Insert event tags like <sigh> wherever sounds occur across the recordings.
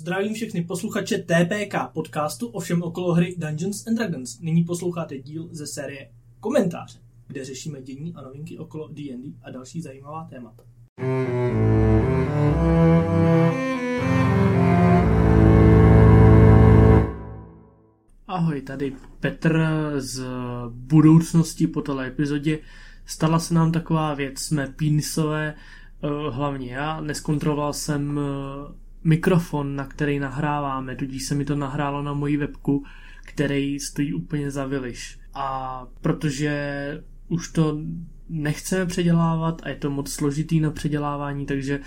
Zdravím všechny posluchače TPK podcastu o všem okolo hry Dungeons and Dragons. Nyní posloucháte díl ze série Komentáře, kde řešíme dění a novinky okolo D&D a další zajímavá témata. Ahoj, tady Petr z budoucnosti po této epizodě. Stala se nám taková věc, jsme pínisové, eh, hlavně já, neskontroloval jsem eh, mikrofon, na který nahráváme, tudíž se mi to nahrálo na moji webku, který stojí úplně za viliš. A protože už to nechceme předělávat a je to moc složitý na předělávání, takže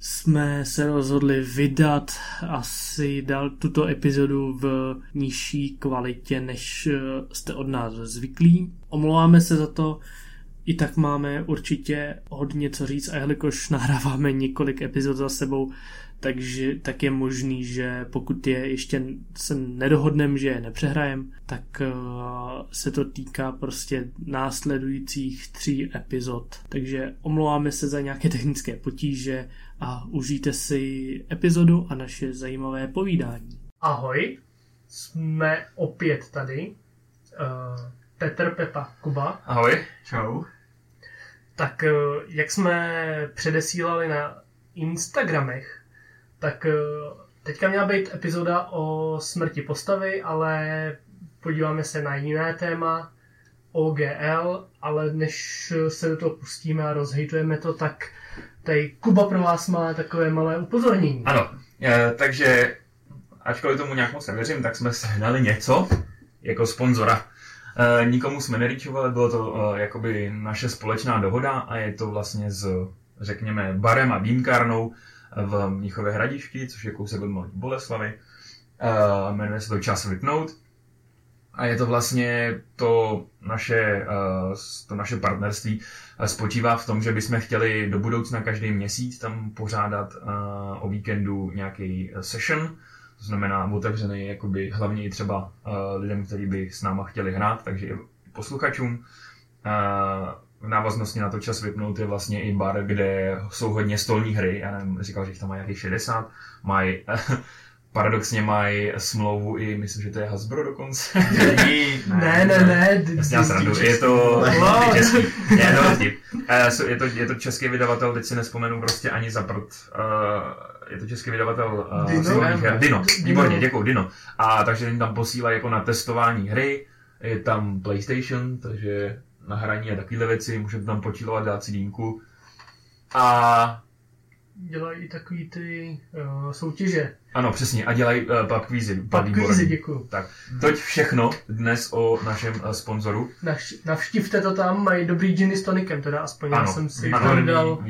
jsme se rozhodli vydat asi dal tuto epizodu v nižší kvalitě, než eh, jste od nás zvyklí. Omlouváme se za to, i tak máme určitě hodně co říct a jelikož nahráváme několik epizod za sebou, takže tak je možný, že pokud je ještě se nedohodnem, že je nepřehrajem, tak uh, se to týká prostě následujících tří epizod. Takže omlouváme se za nějaké technické potíže a užijte si epizodu a naše zajímavé povídání. Ahoj, jsme opět tady. Uh, Petr, Pepa, Kuba. Ahoj, čau. Tak uh, jak jsme předesílali na Instagramech, tak eh, teďka měla být epizoda o smrti postavy, ale podíváme se na jiné téma, OGL, ale než se do toho pustíme a rozhejtujeme to, tak tady Kuba pro vás má takové malé upozornění. Ano, e, takže ačkoliv tomu nějak moc nevěřím, tak jsme sehnali něco jako sponzora. E, nikomu jsme nerýčovali, bylo to e, jakoby naše společná dohoda a je to vlastně s, řekněme, barem a výmkárnou v Mnichově hradišti, což je kousek od Mladí Boleslavy. Uh, jmenuje se to Čas vypnout. A je to vlastně to naše, uh, to naše partnerství uh, spočívá v tom, že bychom chtěli do budoucna každý měsíc tam pořádat uh, o víkendu nějaký session, to znamená otevřený jakoby hlavně i třeba lidem, kteří by s náma chtěli hrát, takže i posluchačům. V návaznosti na to čas vypnout je vlastně i bar, kde jsou hodně stolní hry. Já nevím, říkal, že jich tam mají nějakých 60. Mají <laughs> paradoxně mají smlouvu i, myslím, že to je Hasbro dokonce. <laughs> ne, ne, ne. Jasně, srandu. Je to <laughs> český. Je to, je, to, je to český vydavatel, teď si nespomenu prostě ani za prd. je to český vydavatel uh, Dino? Her. Dino. Výborně, děkuji, Dino. A takže jim tam posílají jako na testování hry. Je tam PlayStation, takže na hraní a takovéhle věci, můžeme tam počílovat, dát si dýmku. A dělají i takový ty uh, soutěže. Ano, přesně, a dělají uh, pub kvízy. Pub kvízy, děkuju. Tak, toť všechno dnes o našem uh, sponzoru. Navš- navštivte to tam, mají dobrý giny s tonikem, teda aspoň ano, já jsem si ano, dal.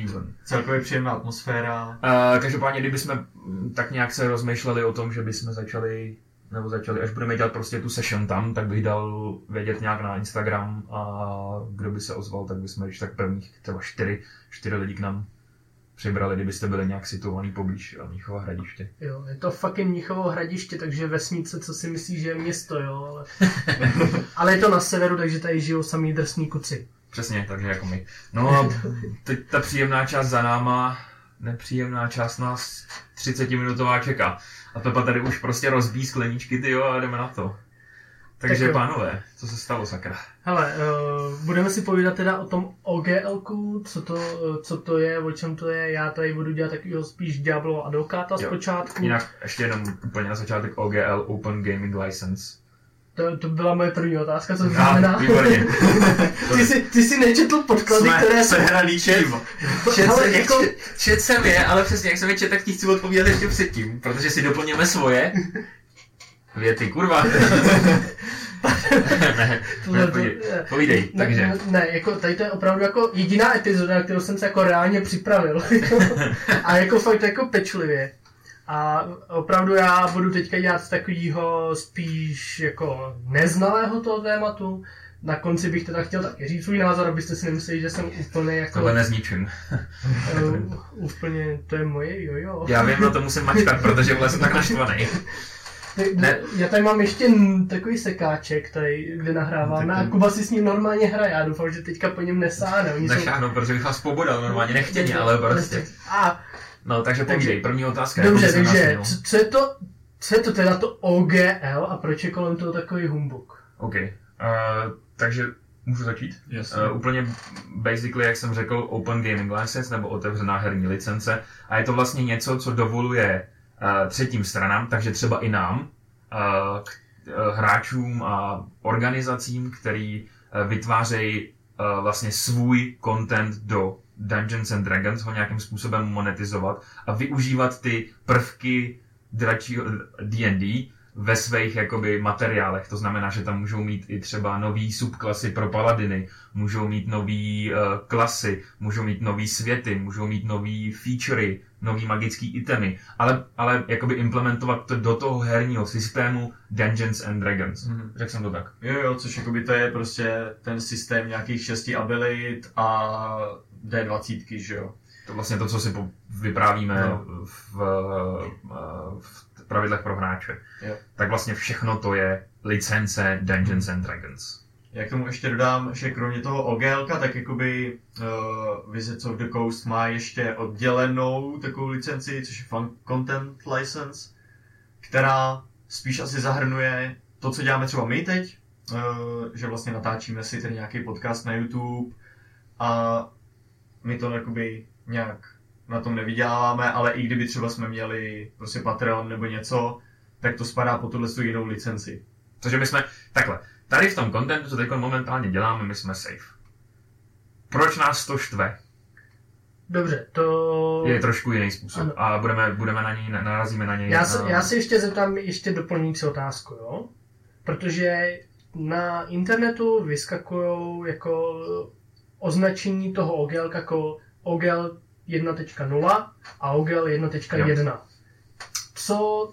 Celkově příjemná atmosféra. Uh, každopádně, kdybychom tak nějak se rozmýšleli o tom, že bychom začali nebo začali, až budeme dělat prostě tu session tam, tak bych dal vědět nějak na Instagram a kdo by se ozval, tak bychom když tak prvních třeba čtyři, čtyři lidi k nám přibrali, kdybyste byli nějak situovaný poblíž Mnichova hradiště. Jo, je to fucking Mnichovo hradiště, takže vesnice, co si myslíš, že je město, jo, ale... <laughs> ale je to na severu, takže tady žijou samý drsní kuci. Přesně, takže jako my. No a teď ta příjemná část za náma, nepříjemná část nás 30 minutová čeká. A Pepa tady už prostě rozbíjí skleničky, ty jo, a jdeme na to. Takže tak pánové, co se stalo, sakra? Hele, uh, budeme si povídat teda o tom OGL, co to, uh, co to je, o čem to je. Já tady budu dělat takového spíš Diablo advokáta zpočátku. Jinak ještě jenom úplně na začátek OGL, Open Gaming License. To, to byla moje první otázka, co to znamená. Výborně. <laughs> ty, jsi, ty jsi nečetl podklady, Jsme které jsou... Sehraný čet. <laughs> Čet, ale jako... čet jsem je, ale přesně jak jsem je čet, tak ti chci odpovídat ještě předtím, protože si doplněme svoje. <laughs> Věty, kurva. ne, ne, povídej, povídej ne, takže. Ne, ne, jako tady to je opravdu jako jediná epizoda, na kterou jsem se jako reálně připravil. a jako fakt jako pečlivě. A opravdu já budu teďka dělat takového spíš jako neznalého toho tématu. Na konci bych teda chtěl taky říct svůj názor, abyste si nemysleli, že jsem úplně jako... Tohle nezničím. uh, úplně, to je moje jojo. Já vím, no to musím mačkat, protože vůbec jsem tak <laughs> naštvaný. Ne. Já tady mám ještě takový sekáček, tady, kde nahráváme a Kuba si s ním normálně hraje. Já doufám, že teďka po něm nesáhne. Oni jsou... protože bych vás pobodal normálně nechtěně, ale prostě. A No, takže povídej, první otázka. Dobře, jako takže co, co je to, co je to teda to OGL a proč je kolem toho takový humbuk? OK. Uh, takže můžu začít? Jasně. Uh, úplně basically, jak jsem řekl, Open Gaming License nebo otevřená herní licence. A je to vlastně něco, co dovoluje uh, třetím stranám, takže třeba i nám, uh, k, uh, hráčům a organizacím, který uh, vytvářejí uh, vlastně svůj content do Dungeons and Dragons, ho nějakým způsobem monetizovat a využívat ty prvky dračího D&D ve svých jakoby materiálech. To znamená, že tam můžou mít i třeba nový subklasy pro paladiny, můžou mít nový uh, klasy, můžou mít nový světy, můžou mít nový featurey, nový magický itemy, ale, ale jakoby implementovat to do toho herního systému Dungeons and Dragons. Mhm. Řekl jsem to tak. Jo, jo, což jakoby to je prostě ten systém nějakých šesti abilit a D20, že jo. To vlastně to, co si vyprávíme No. v, uh, v pravidlech pro hráče. Jo. Tak vlastně všechno to je licence Dungeons and Dragons. Já k tomu ještě dodám, že kromě toho OGL, tak jakoby uh, Wizards of the Coast má ještě oddělenou takovou licenci, což je Fun Content License, která spíš asi zahrnuje to, co děláme třeba my teď, uh, že vlastně natáčíme si ten nějaký podcast na YouTube a my to jakoby nějak na tom nevyděláváme, ale i kdyby třeba jsme měli prostě Patreon nebo něco, tak to spadá pod tuhle tu jinou licenci. Takže my jsme, takhle, tady v tom contentu, co teď momentálně děláme, my jsme safe. Proč nás to štve? Dobře, to... Je trošku jiný způsob Ano. a budeme, budeme na něj, narazíme na něj. Já se, na- já se ještě zeptám ještě doplňující otázku, jo? Protože na internetu vyskakují jako označení toho OGL jako OGL 1.0 a OGL 1.1. Co,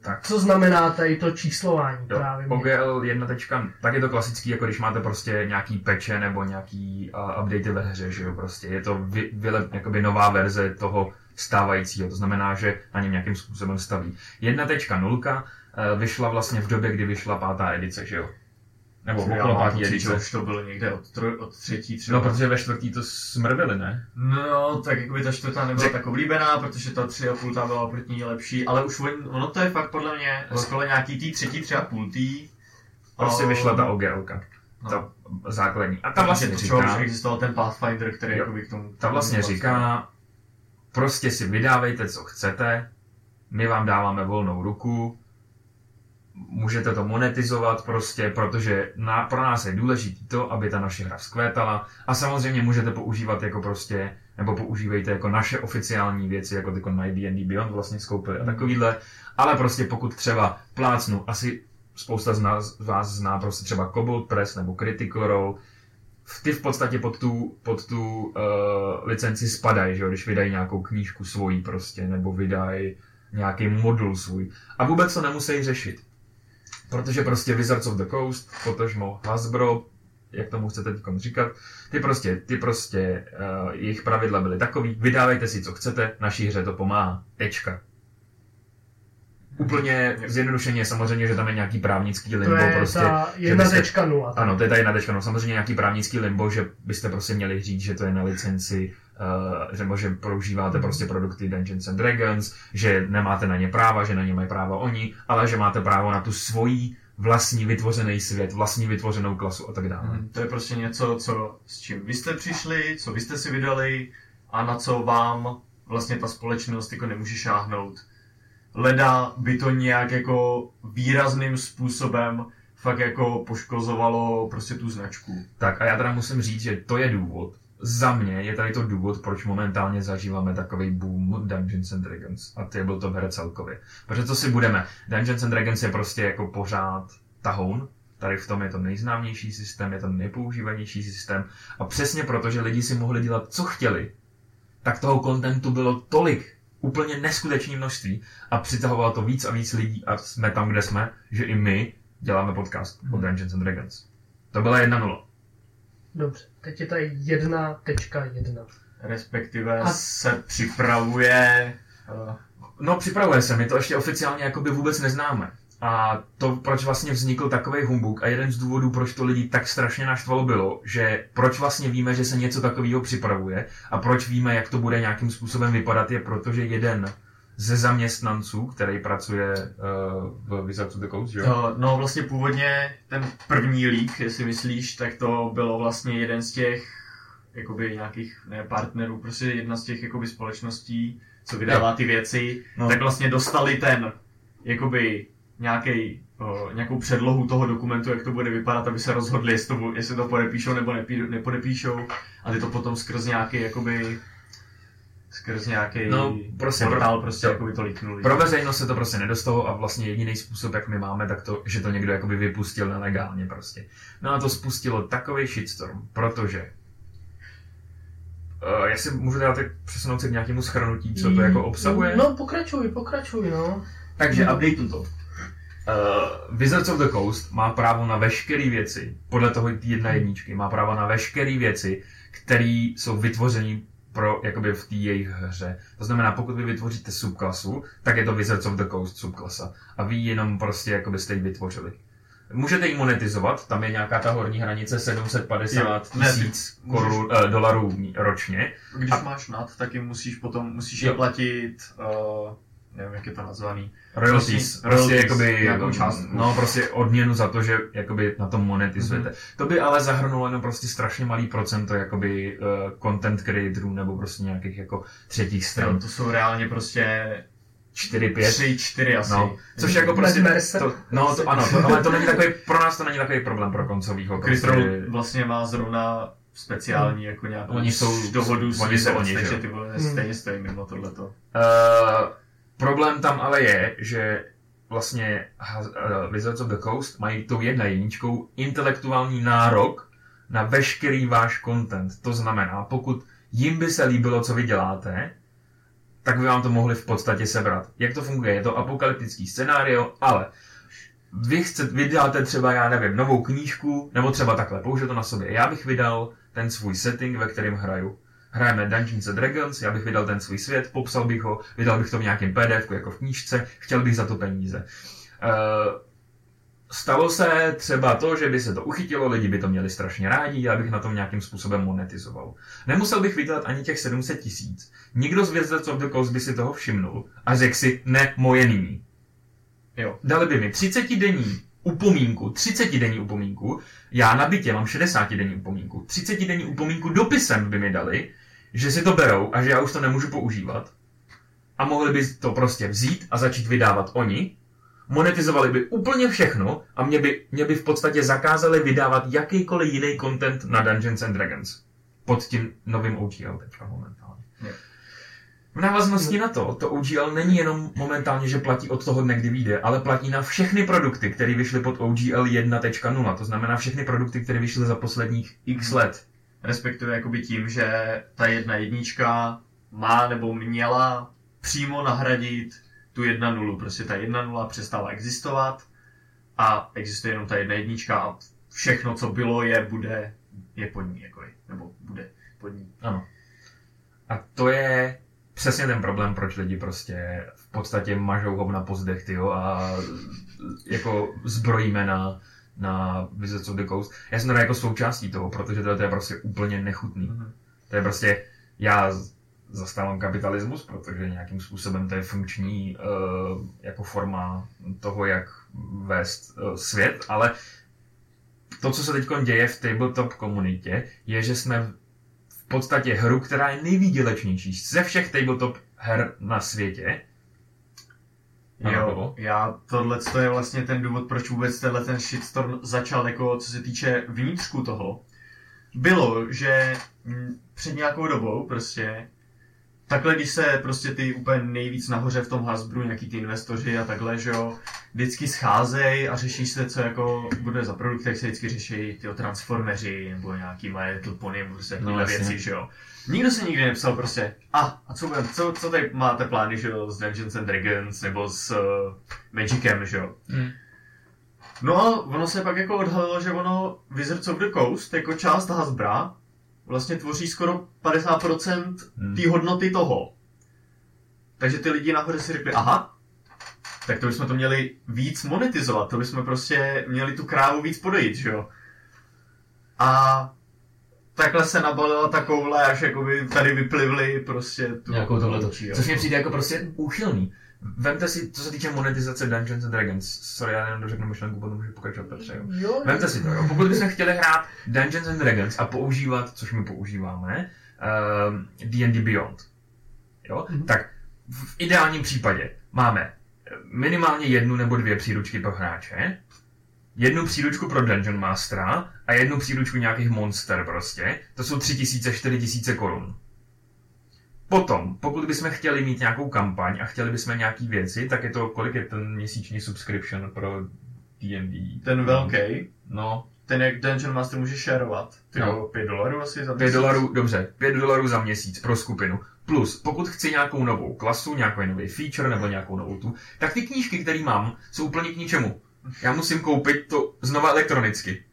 Tak. co znamená tady to číslování Jo, právě? OGL 1. tečka, tak je to klasický, jako když máte prostě nějaký peče nebo nějaký uh, updaty ve hře, že jo, prostě. Je to vy, vyle, jakoby nová verze toho stávajícího, to znamená, že na něm nějakým způsobem staví. 1.0 uh, vyšla vlastně v době, kdy vyšla pátá edice, že jo? Nebo okolo pátý že edice. už to bylo někde od, troj, od třetí třeba. No, protože ve čtvrtý to smrvili, ne? No, tak jakoby ta čtvrtá nebyla Řek- tak oblíbená, protože ta tři a půl ta byla oproti ní lepší, ale už on, ono to je fakt podle mě skoro nějaký tý třetí, tři a půl tý. Prostě A- vyšla ta OGLka, no. ta základní. A ta vlastně to říká, už existoval ten Pathfinder, který Jo. jakoby k tomu... ta vlastně říká, prostě si vydávejte, co chcete, my vám dáváme volnou ruku, můžete to monetizovat prostě, protože na, pro nás je důležité to, aby ta naše hra vzkvétala a samozřejmě můžete používat jako prostě, nebo používejte jako naše oficiální věci, jako ty My D&D Beyond vlastně skoupili a takovýhle, ale prostě pokud třeba plácnu, asi spousta z, nás, z vás zná prostě třeba Cobalt Press nebo Critical Role, v- ty v podstatě pod tu, pod tu uh, licenci spadají, že jo, když vydají nějakou knížku svoji prostě, nebo vydají nějaký modul svůj. A vůbec to nemusí řešit. Protože prostě Wizards of the Coast, potažmo Hasbro, jak tomu chcete teď říkat, ty prostě, ty prostě, uh, jejich pravidla byly takový, vydávejte si, co chcete, naší hře to pomáhá. Tečka. Úplně zjednodušeně samozřejmě, že tam je nějaký právnický To limbo, je prostě, ta že byste- 1.0. ano, to je ta jedna tečka. No, samozřejmě nějaký právnický limbo, že byste prostě měli říct, že to je na licenci, že, že používáte prostě produkty Dungeons and Dragons, že nemáte na ně práva, že na ně mají práva oni, ale že máte právo na tu svoji vlastní vytvořený svět, vlastní vytvořenou klasu a tak dále. Mhm, To je prostě něco, co, s čím vy jste přišli, co vy jste si vydali a na co vám vlastně ta společnost jako nemůže šáhnout. Leda by to nějak jako výrazným způsobem fakt jako poškozovalo prostě tu značku. Tak a já teda musím říct, že to je důvod. Za mě je tady to důvod, proč momentálně zažíváme takový boom Dungeons and Dragons a tabletop her celkově. Protože co si budeme, Dungeons and Dragons je prostě jako pořád tahoun, tady v tom je to nejznámější systém, je to nejpoužívanější systém a přesně proto, že lidi si mohli dělat, co chtěli, tak toho kontentu bylo tolik, úplně neskutečné množství a přitahovalo to víc a víc lidí a jsme tam, kde jsme, že i my děláme podcast o Dungeons and Dragons. To byla jedna nula. Dobře, teď je tady 1.1. Respektive A- se připravuje uh, No, připravuje se, my to ještě oficiálně jakoby vůbec neznáme. A to, proč vlastně vznikl takový humbuk a jeden z důvodů, proč to lidi tak strašně naštvalo, bylo, že proč vlastně víme, že se něco takového připravuje a proč víme, jak to bude nějakým způsobem vypadat, je protože jeden ze zaměstnanců, který pracuje uh, v Wizards of the Coast, jo? No, no vlastně původně ten první leak, jestli myslíš, tak to bylo vlastně jeden z těch jakoby nějakých ne partnerů, prostě jedna z těch jakoby společností, co vydává ty věci, No. tak vlastně dostali ten jakoby nějaký, uh, nějakou předlohu toho dokumentu, jak to bude vypadat, aby se rozhodli, jestli to, jestli to podepíšou nebo nepí, nepodepíšou a ty to potom skrz nějaký jakoby skrz nějaký No, prostě portál pro- prostě to- jakoby to líknuli. Pro veřejnost se to prostě nedostalo a vlastně jediný způsob, jak my máme, tak to, že to někdo jakoby vypustil nelegálně prostě. No a to spustilo takový shitstorm, protože Uh, jestli můžu teda teď přesunout se k nějakému schrnutí, co to jako obsahuje. No, pokračuj, pokračuj, no. Takže updateu to. Uh, Wizards of the Coast má právo na veškeré věci, podle toho jedna jedničky, má právo na veškeré věci, které jsou vytvořeny pro, jakoby v té jejich hře. To znamená, pokud vy vytvoříte subklasu, tak je to Wizards of the Coast subklasa. A vy ji jenom prostě jakoby jste ji vytvořili. Můžete ji monetizovat, tam je nějaká ta horní hranice 750 Jo, ne, ty tisíc korun, eh, dolarů ročně. Když A- máš nad, tak jim musíš potom, musíš Jo. je platit, uh, nevím, jak je to nazvaný. Royalties, Prostě prostě, jakoby, nějakou částku. no prostě odměnu za to, že jakoby na tom monetizujete. Mhm. To by ale zahrnulo jenom prostě strašně malý procento jakoby uh, content creatorů nebo prostě nějakých jako třetích stran. to jsou reálně prostě 4-5. 3, 4 asi. No, což jako prostě, Mercer. to, no to, ano, to, ale to není takový, pro nás to není takový problém pro koncovýho. Crystal Prostě, vlastně má zrovna speciální jako nějakou Oni jsou- dohodu s oni jsou oni, že takže ty vole Hmm. stejně stojí mimo tohleto. Uh, problém tam ale je, že vlastně uh, Wizards of the Coast mají tou jedna jedničkou intelektuální nárok na veškerý váš content. To znamená, pokud jim by se líbilo, co vy děláte, tak by vám to mohli v podstatě sebrat. Jak to funguje? Je to apokalyptický scénário, ale vy, chcete, vy dáte třeba, já nevím, novou knížku, nebo třeba takhle, použiju to na sobě. Já bych vydal ten svůj setting, ve kterém hraju. Hrajeme Dungeons and Dragons, já bych vydal ten svůj svět, popsal bych ho, vydal bych to v nějakém PDF jako v knížce, chtěl bych za to peníze. Uh, stalo se třeba to, že by se to uchytilo, lidi by to měli strašně rádi, já bych na tom nějakým způsobem monetizoval. Nemusel bych vydělat ani těch 700 tisíc. Nikdo z Wizards of the Coast by si toho všimnul a řekl si, ne, moje nyní. Jo. Dali by mi 30 denní upomínku, 30 denní upomínku, já na bytě mám 60 denní upomínku, 30 denní upomínku dopisem by mi dali, že si to berou a že já už to nemůžu používat. A mohli by to prostě vzít a začít vydávat oni, monetizovali by úplně všechno a mě by, mě by v podstatě zakázali vydávat jakýkoliv jiný content na Dungeons and Dragons. Pod tím novým OGL teďka momentálně. V návaznosti na to, to OGL není jenom momentálně, že platí od toho dne, kdy vyjde, ale platí na všechny produkty, které vyšly pod OGL 1.0. To znamená všechny produkty, které vyšly za posledních x let. Respektive jakoby tím, že ta jedna jednička má nebo měla přímo nahradit tu jedna nulu. Prostě ta jedna nula přestala existovat a existuje jenom ta jedna jednička a všechno, co bylo, je, bude, je pod ní, jako je, nebo bude pod ní. A to je přesně ten problém, proč lidi prostě v podstatě mažou hovna po zdech, tyjo, a jako zbrojíme na, na Wizards of the Coast. Já jsem teda jako součástí toho, protože to je prostě úplně nechutný. Mhm. To je prostě, já zastávám kapitalismus, protože nějakým způsobem to je funkční uh, jako forma toho, jak vést uh, svět, ale to, co se teď děje v tabletop komunitě, je, že jsme v podstatě hru, která je nejvýdělečnější ze všech tabletop her na světě. Jo, já, tohle to je vlastně ten důvod, proč vůbec tenhle ten shitstorm začal, jako co se týče vnitřku toho. Bylo, že před nějakou dobou prostě takhle, když se prostě ty úplně nejvíc nahoře v tom Hasbru, nějaký ty investoři a takhle, že jo, vždycky scházejí a řeší se, co jako bude za produkt, tak se vždycky řeší ty transformeři nebo nějaký My Little Pony, nebo prostě No, jasně. věci, že jo. Nikdo se nikdy nepsal prostě, a, a co, bude, co, co tady máte plány, že jo, s Dungeons and Dragons nebo s uh, Magicem, že jo. Hmm. No a ono se pak jako odhalilo, že ono Wizards of the Coast jako část Hasbra vlastně tvoří skoro 50% Hmm. té hodnoty toho. Takže ty lidi nahoře si řekli, aha, tak to bychom to měli víc monetizovat, to bychom prostě měli tu krávu víc podejít, že jo. A takhle se nabalila ta koule, až jakoby tady vyplivly prostě tu Nějakou tohleto. Což mi přijde jako prostě úchylný. Vemte si, co se týče monetizace Dungeons and Dragons. Sorry, já jenom dořeknu myšlenku, potom můžu pokračovat Petře, jo. Jo, Vemte si to, jo. Pokud bychom chtěli hrát Dungeons and Dragons a používat, což my používáme, ehm, D&D Beyond, jo, Mhm. tak v ideálním případě máme minimálně jednu nebo dvě příručky pro hráče, jednu příručku pro Dungeon Mastera a jednu příručku nějakých monster prostě. To jsou 3000, 4000 korun. Potom, pokud bychom chtěli mít nějakou kampaň a chtěli bychom nějaký věci, tak je to, kolik je ten měsíční subscription pro D&D? Ten velký, No, ten jak Dungeon Master může šerovat. Ty No. jo, 5 dolarů asi za 5 měsíc. dolarů, dobře, 5 dolarů za měsíc pro skupinu. Plus, pokud chci nějakou novou klasu, nějaký nový feature nebo nějakou novou tu, tak ty knížky, které mám, jsou úplně k ničemu. Já musím koupit to znova elektronicky.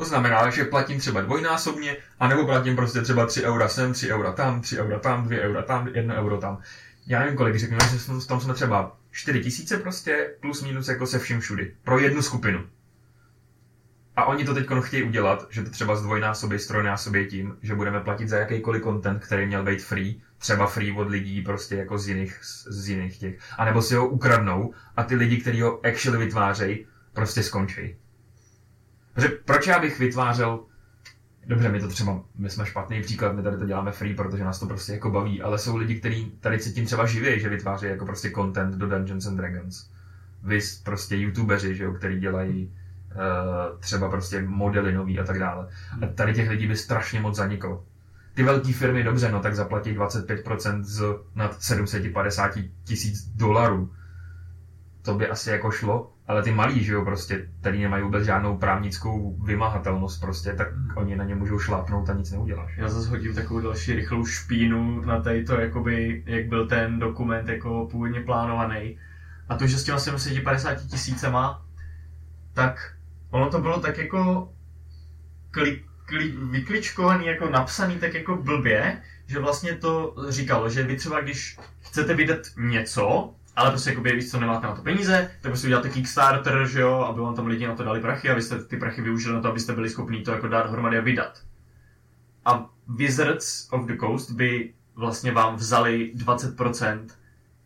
To znamená, že platím třeba dvojnásobně, anebo platím prostě třeba 3 eura sem, 3 eura tam, 3 eura tam, 2 eura tam, 1 euro tam. Já nevím kolik, řekněme, že jsme- tam jsme třeba 4 tisíce prostě, plus minus jako se vším všudy. Pro jednu skupinu. A oni to teď chtějí udělat, že to třeba zdvojnásobí, strojnásobí tím, že budeme platit za jakýkoliv content, který měl být free, třeba free od lidí prostě jako z jiných, z jiných těch. A nebo si ho ukradnou a ty lidi, kteří ho actually vytvářejí, prostě skončí. Protože proč já bych vytvářel Dobře, my to třeba, my jsme špatný příklad, my tady to děláme free, protože nás to prostě jako baví, ale jsou lidi, kteří tady se tím třeba živí, že vytváří jako prostě content do Dungeons and Dragons. Vy prostě youtubeři, že jo, který dělají uh, třeba prostě modely nový a tak dále. A tady těch lidí by strašně moc zaniklo. Ty velké firmy, dobře, no tak zaplatí 25% z nad 750 tisíc dolarů. To by asi jako šlo, ale ty malí, že jo, prostě, tady nemají vůbec žádnou právnickou vymahatelnost prostě, tak oni na ně můžou šlápnout a nic neuděláš. Já zase hodím takovou další rychlou špínu na tady to, jakoby, jak byl ten dokument jako původně plánovaný. A to, že s těma 750 tisícema, tak ono to bylo tak jako kli, kli, vykličkovaný, jako napsaný tak jako blbě, že vlastně to říkalo, že vy třeba když chcete vydat něco, ale prostě jakoby víc co nemáte na to peníze, tak prostě uděláte Kickstarter, že jo, aby vám tam lidi na to dali prachy a vy jste ty prachy využili na to, abyste byli schopni to jako dát dohromady a vydat. A Wizards of the Coast by vlastně vám vzali 20%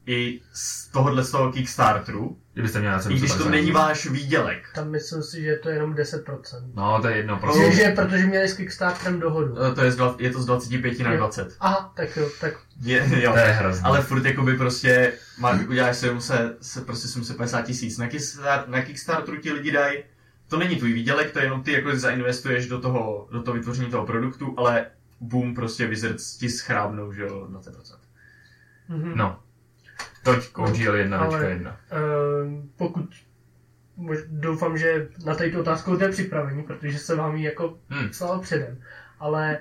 i z tohohle z toho Kickstarteru, Kdybyste měli na i když to není váš výdělek. Tam myslím si, že to je jenom 10%. No, to je jedno, Prostě, že, protože měli s Kickstarterem dohodu. Eh, To je, z je to z 25 na Jo. 20. Aha, tak jo, tak Je, jo. To je hrozný. Ale furt jakoby prostě má, uděláš si se, se prostě 750 tisíc. Na, Kickstar, na Kickstarteru ti lidi dají, to není tvůj výdělek, to je jenom ty jako zainvestuješ do toho, do toho vytvoření toho produktu, ale boom, prostě Wizards ti schrábnou, že jo, 20%. mhm. No. Toť OGL 1.1. Ale- Eh, pokud doufám, že na této otázku budete připraveni, protože se vám ji jako Hmm. psal předem. Ale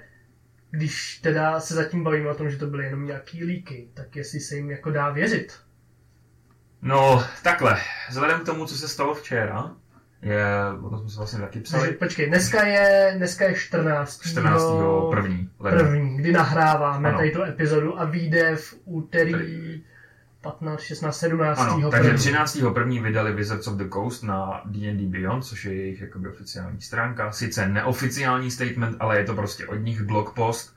když teda se zatím bavíme o tom, že to byly jenom nějaký líky, tak jestli se jim jako dá věřit. No, takhle. Vzhledem k tomu, co se stalo včera, je, o tom jsme se vlastně taky Takže psali, počkej, dneska je, dneska je 14. 14. první ledna. první, kdy nahráváme Ano. tady tu epizodu a vyjde v úterý 15, 16, 17. Ano, takže první. 13. první vydali Wizards of the Coast na D&D Beyond, což je jejich jakoby oficiální stránka. Sice neoficiální statement, ale je to prostě od nich blog post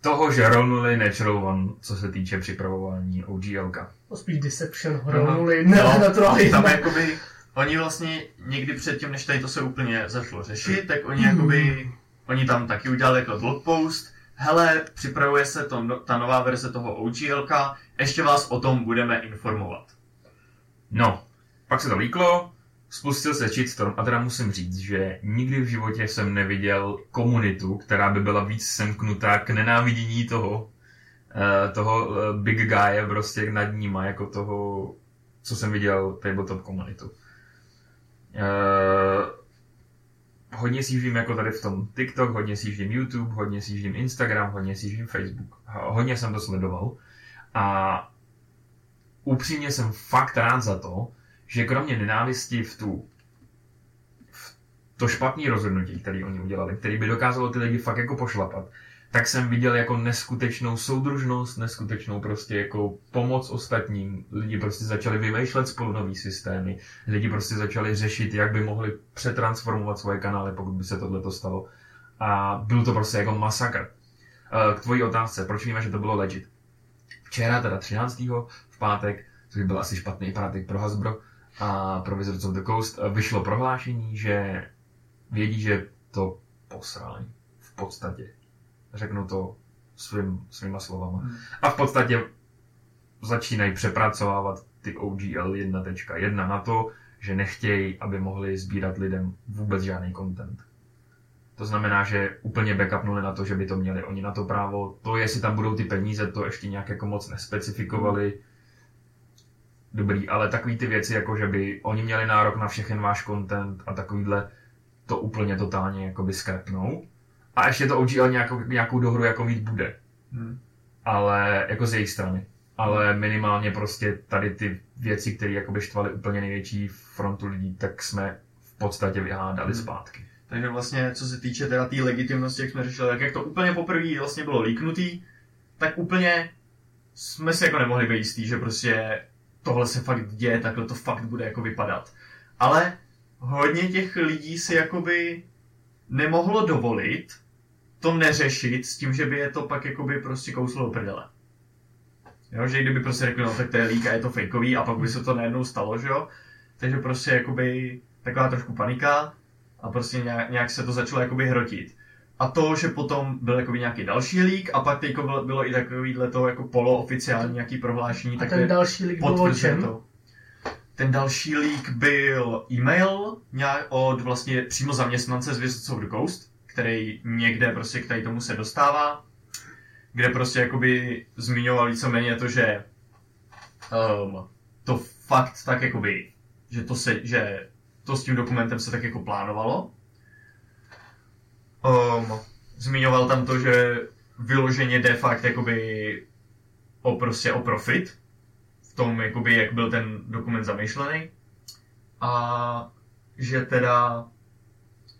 toho, že rolnuli Natural One, co se týče připravování OGLka. To spíš Deception, Aha. Ronuli, ne, No, naturální. Tam jakoby, oni vlastně někdy předtím, než tady to se úplně začalo řešit, tak oni Mhm. jakoby, oni tam taky udělali jako blog post, hele, připravuje se to, no- ta nová verze toho OGLka, ještě vás o tom budeme informovat. No, pak se to líklo, spustil se Cheatstorm a teda musím říct, že nikdy v životě jsem neviděl komunitu, která by byla víc semknutá k nenávidění toho, eh, toho eh, big guye prostě nad níma, jako toho, co jsem viděl tabletop komunitu. Eh, hodně žijím jako tady v tom TikTok, hodně žijím YouTube, hodně žijím Instagram, hodně žijím Facebook. Ho- Hodně jsem to sledoval. A upřímně jsem fakt rád za to, že kromě nenávisti v tu v to špatné rozhodnutí, které oni udělali, který by dokázalo ty lidi fakt jako pošlapat, tak jsem viděl jako neskutečnou soudružnost, neskutečnou prostě jako pomoc ostatním. Lidi prostě začali vymýšlet spolu nový systémy. Lidi prostě začali řešit, jak by mohli přetransformovat svoje kanály, pokud by se tohle stalo. A byl to prostě jako masakr. Eh, K tvojí otázce, proč víme, že to bylo legit? Včera, teda 13. v pátek, což byl asi špatný pátek pro Hasbro a pro Wizards of the Coast, eh, vyšlo prohlášení, že vědí, že to posrali. V podstatě. Řeknu to svým, svýma slovama. Hmm. A v podstatě začínají přepracovávat ty OGL 1.1 na to, že nechtějí, aby mohli sbírat lidem vůbec žádný content. To znamená, že úplně backupnuli na to, že by to měli oni na to právo. To, jestli tam budou ty peníze, to ještě nějak jako moc nespecifikovali. Dobrý, ale takový ty věci, jako že by oni měli nárok na všechen váš content a takovýhle, to úplně totálně jakoby skrpnou. A ještě to OGL nějakou, nějakou dohru jako mít bude. Hmm. Ale jako z jejich strany. Ale minimálně prostě tady ty věci, které jakoby štvaly úplně největší frontu lidí, tak jsme v podstatě vyhádali Hmm. zpátky. Takže vlastně, co se týče teda té tý legitimnosti, jak jsme řešili, tak jak to úplně poprvé vlastně bylo líknutý, tak úplně jsme si jako nemohli být jistý, že prostě tohle se fakt děje, takhle to fakt bude jako vypadat. Ale hodně těch lidí si jakoby nemohlo dovolit to neřešit s tím, že by je to pak jakoby prostě kouslo do prdele. Jo, že kdyby prostě řekli, no tak to je lík a je to fejkový a pak by se to najednou stalo, že jo. Takže prostě jakoby taková trošku panika a prostě nějak, nějak se to začalo jakoby hrotit. A to, že potom byl jakoby nějaký další lík a pak teďko bylo, bylo i takovýhle to jako polooficiální nějaký prohlášení, A tak ten další lik byl o čem? to. Ten další leak byl e-mail nějak od vlastně přímo zaměstnance z Wizards of the Coast, který někde prostě k tady tomu se dostává, kde prostě jakoby zmiňoval víceméně to, že um, to fakt tak jakoby, že to se, že to s tím dokumentem se tak jako plánovalo. Um, zmiňoval tam to, že vyloženě de fakt jakoby o prostě o profit v tom, jakoby, jak byl ten dokument zamýšlený. A že teda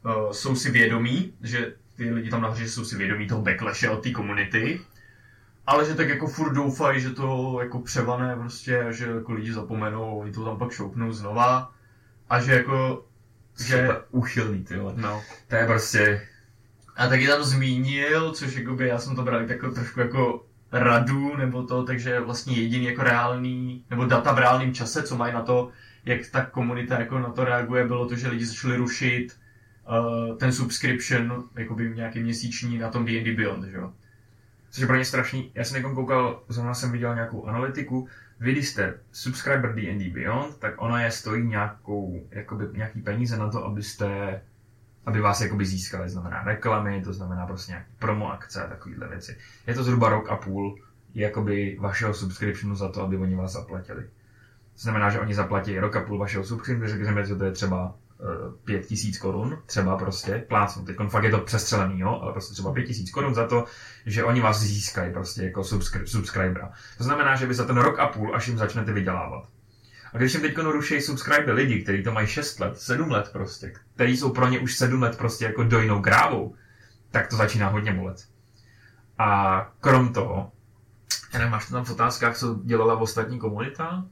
uh, jsou si vědomí, že ty lidi tam nahoře jsou si vědomí toho backlashe od té komunity, ale že tak jako furt doufají, že to jako převané prostě, že jako lidi zapomenou, oni to tam pak šoupnou znova a že jako, že, Super uchylný, ty vole. no, To je prostě, a taky tam zmínil, což jakoby já jsem to bral jako trošku jako radu, nebo to, takže vlastně jediný jako reálný, nebo data v reálném čase, co mají na to, jak ta komunita jako na to reaguje, bylo to, že lidi začali rušit uh, ten subscription, jakoby nějaký měsíční na tom D&D Beyond, že jo. což je pro ně strašný. Já jsem někam koukal, zrovna jsem viděl nějakou analytiku. Vy, když jste subscriber D&D Beyond, tak ona je stojí nějakou, jakoby, nějaký peníze na to, abyste aby vás jakoby získali, znamená reklamy, to znamená prostě nějaké promo akce a takovéhle věci. Je to zhruba rok a půl jakoby vašeho subscriptionu za to, aby oni vás zaplatili. To znamená, že oni zaplatí rok a půl vašeho subscriptionu, řekněme, že to je třeba eh, pět tisíc korun, třeba prostě, plácnu, teď fakt je to přestřelený, jo, ale prostě třeba pět tisíc korun za to, že oni vás získají prostě jako subskri- subscribera. To znamená, že vy za ten rok a půl, až jim začnete vydělávat. A když jim teď ruší subscribe lidi, kteří to mají 6 let, 7 let prostě, kteří jsou pro ně už 7 let prostě jako dojnou krávou, tak to začíná hodně bolet. A krom toho, já nevím, máš to tam v otázkách, co dělala v ostatní komunita?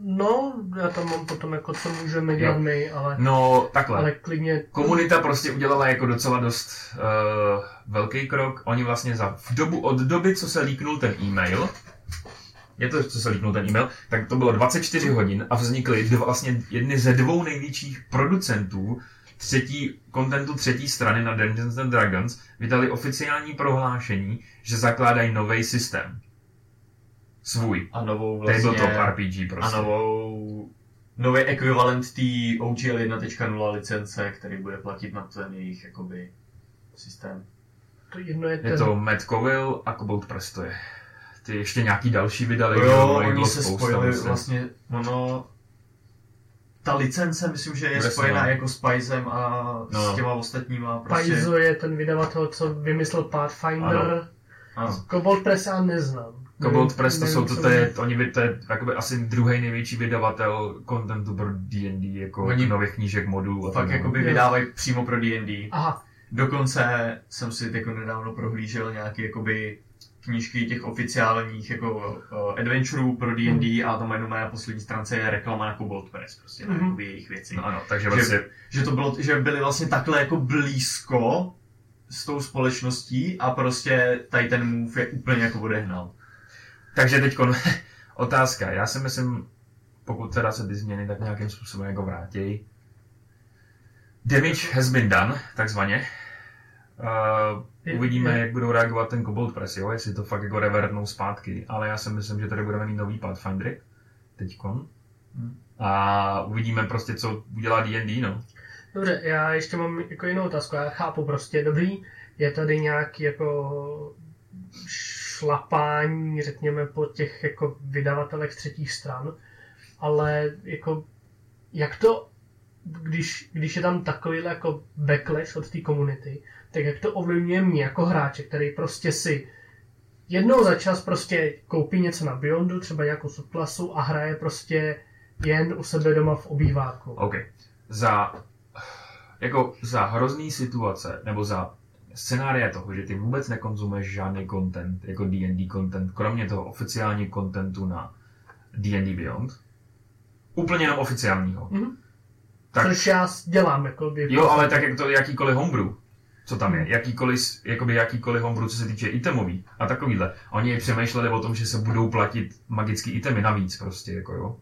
No, já tam mám potom jako co můžeme dělat Jo. my, ale, No, takhle. ale klidně... Komunita prostě udělala jako docela dost uh, velký krok. Oni vlastně za v dobu od doby, co se líknul ten e-mail, je to, co se líknul ten e-mail, tak to bylo 24 hodin a vznikly dva, vlastně jedny ze dvou největších producentů třetí, kontentu třetí strany na Dungeons and Dragons vydali oficiální prohlášení, že zakládají nový systém. Svůj. A novou vlastně... Tabletop RPG A prostě. novou... Nový ekvivalent té OGL 1.0 licence, který bude platit na ten jejich jakoby systém. To jedno je, Je ten, to Matt Coville a Kobold Prestoje. Ty ještě nějaký další vydali. Jo, oni se spojili vlastně. vlastně, ono... Ta licence, myslím, že je Bude spojená no. jako s Pajzem a No. s těma ostatníma prostě... Paizo je ten vydavatel, co vymyslel Pathfinder. Ano. Ano. Kobold Press já neznám. Kobold Nevím- Press to jsou to, to je, oni by, to je jakoby asi druhý největší vydavatel kontentu pro D&D, jako Oni nových knížek, modulů a Fakt tak jakoby Jo. vydávají přímo pro D&D. Aha, Dokonce jsem si jako nedávno prohlížel nějaký jakoby knížky těch oficiálních jako uh, adventureů pro D&D a tam jenom na poslední stránce je reklama na Cobalt Press, prostě na Mhm. mm jejich věci. No ano, takže Že- vlastně Že to bylo, že byli vlastně takhle jako blízko s tou společností a prostě tady ten move je úplně jako odehnal. Takže teď <laughs> otázka. Já si myslím, pokud teda se ty změny tak nějakým způsobem jako vrátí. Damage has been done, takzvaně. Uh, uvidíme, jak budou reagovat ten Cobalt Press, jo? jestli to fakt jako revertnou zpátky. Ale já si myslím, že tady budeme mít nový Pathfindery teďkon. Hmm. A uvidíme prostě, co udělá D&D, no. Dobře, já ještě mám jako jinou otázku. Já chápu prostě, dobrý, je tady nějaký jako šlapání, řekněme, po těch jako vydavatelech třetích stran, ale jako jak to, když, když je tam takový jako backlash od té komunity, tak jak to ovlivňuje mě jako hráče, který prostě si jednou za čas prostě koupí něco na Beyondu, třeba nějakou subklasu a hraje prostě jen u sebe doma v obýváku. OK. Za, jako za hrozný situace, nebo za scénárie toho, že ty vůbec nekonzumuješ žádný content, jako D&D content, kromě toho oficiální contentu na D&D Beyond, úplně jenom oficiálního. Mhm. Tak, Což já dělám, jako by... jo, ale tak jak to jakýkoliv homebrew, co tam je, jakýkoliv, jakoby jakýkoliv homebrew, co se týče itemový a takovýhle. Oni přemýšleli o tom, že se budou platit magický itemy navíc prostě, jako jo.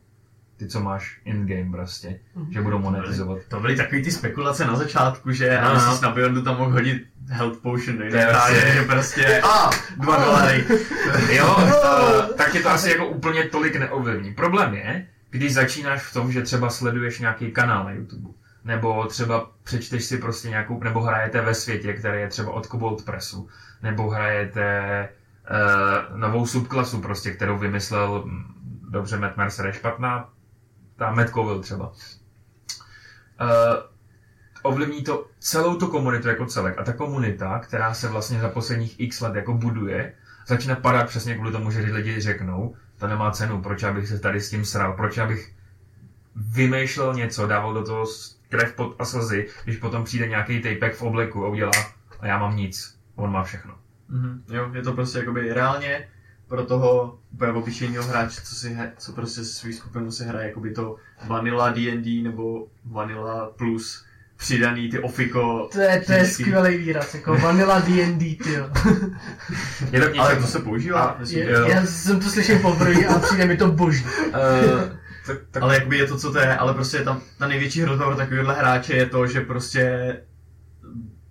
Ty, co máš in-game prostě, Mhm. že budou monetizovat. To byly takový ty spekulace na začátku, že No, no, si na Beyondu tam mohl hodit health potion, To je inventárně, vlastně- že prostě, <laughs> a, dva dolary. <laughs> Jo, uh, tak tě to asi jako úplně tolik neovlivní. Problém je, když začínáš v tom, že třeba sleduješ nějaký kanál na YouTube, nebo třeba přečteš si prostě nějakou, nebo hrajete ve světě, který je třeba od Cobalt Pressu, nebo hrajete uh, novou subklasu prostě, kterou vymyslel, hm, dobře, Matt Mercer je špatná, ta Matt Coville třeba. Uh, ovlivní to celou tu komunitu jako celek. A ta komunita, která se vlastně za posledních x let jako buduje, začne padat přesně kvůli tomu, že lidi řeknou, to nemá cenu, proč abych se tady s tím sral, proč abych vymýšlel něco, dával do toho krev pod a slzy, když potom přijde nějaký tejpek v obleku a udělá a já mám nic, on má všechno. Mhm, jo, je to prostě jakoby reálně pro toho úplně obyčejného hráče, co, si, he- co prostě se svou skupinou si hraje, jakoby to Vanilla D&D nebo Vanilla Plus přidaný ty ofiko. To je, to je skvělý výraz, jako <laughs> Vanilla D&D, tyjo. Je to se používá. A- myslím. Je, Jo. já jsem to slyšel poprvé a přijde mi to boží. Uh, tak, tak, Ale jakoby je to, co to je, ale prostě tam ta největší hrozba pro takovýhle hráče je to, že prostě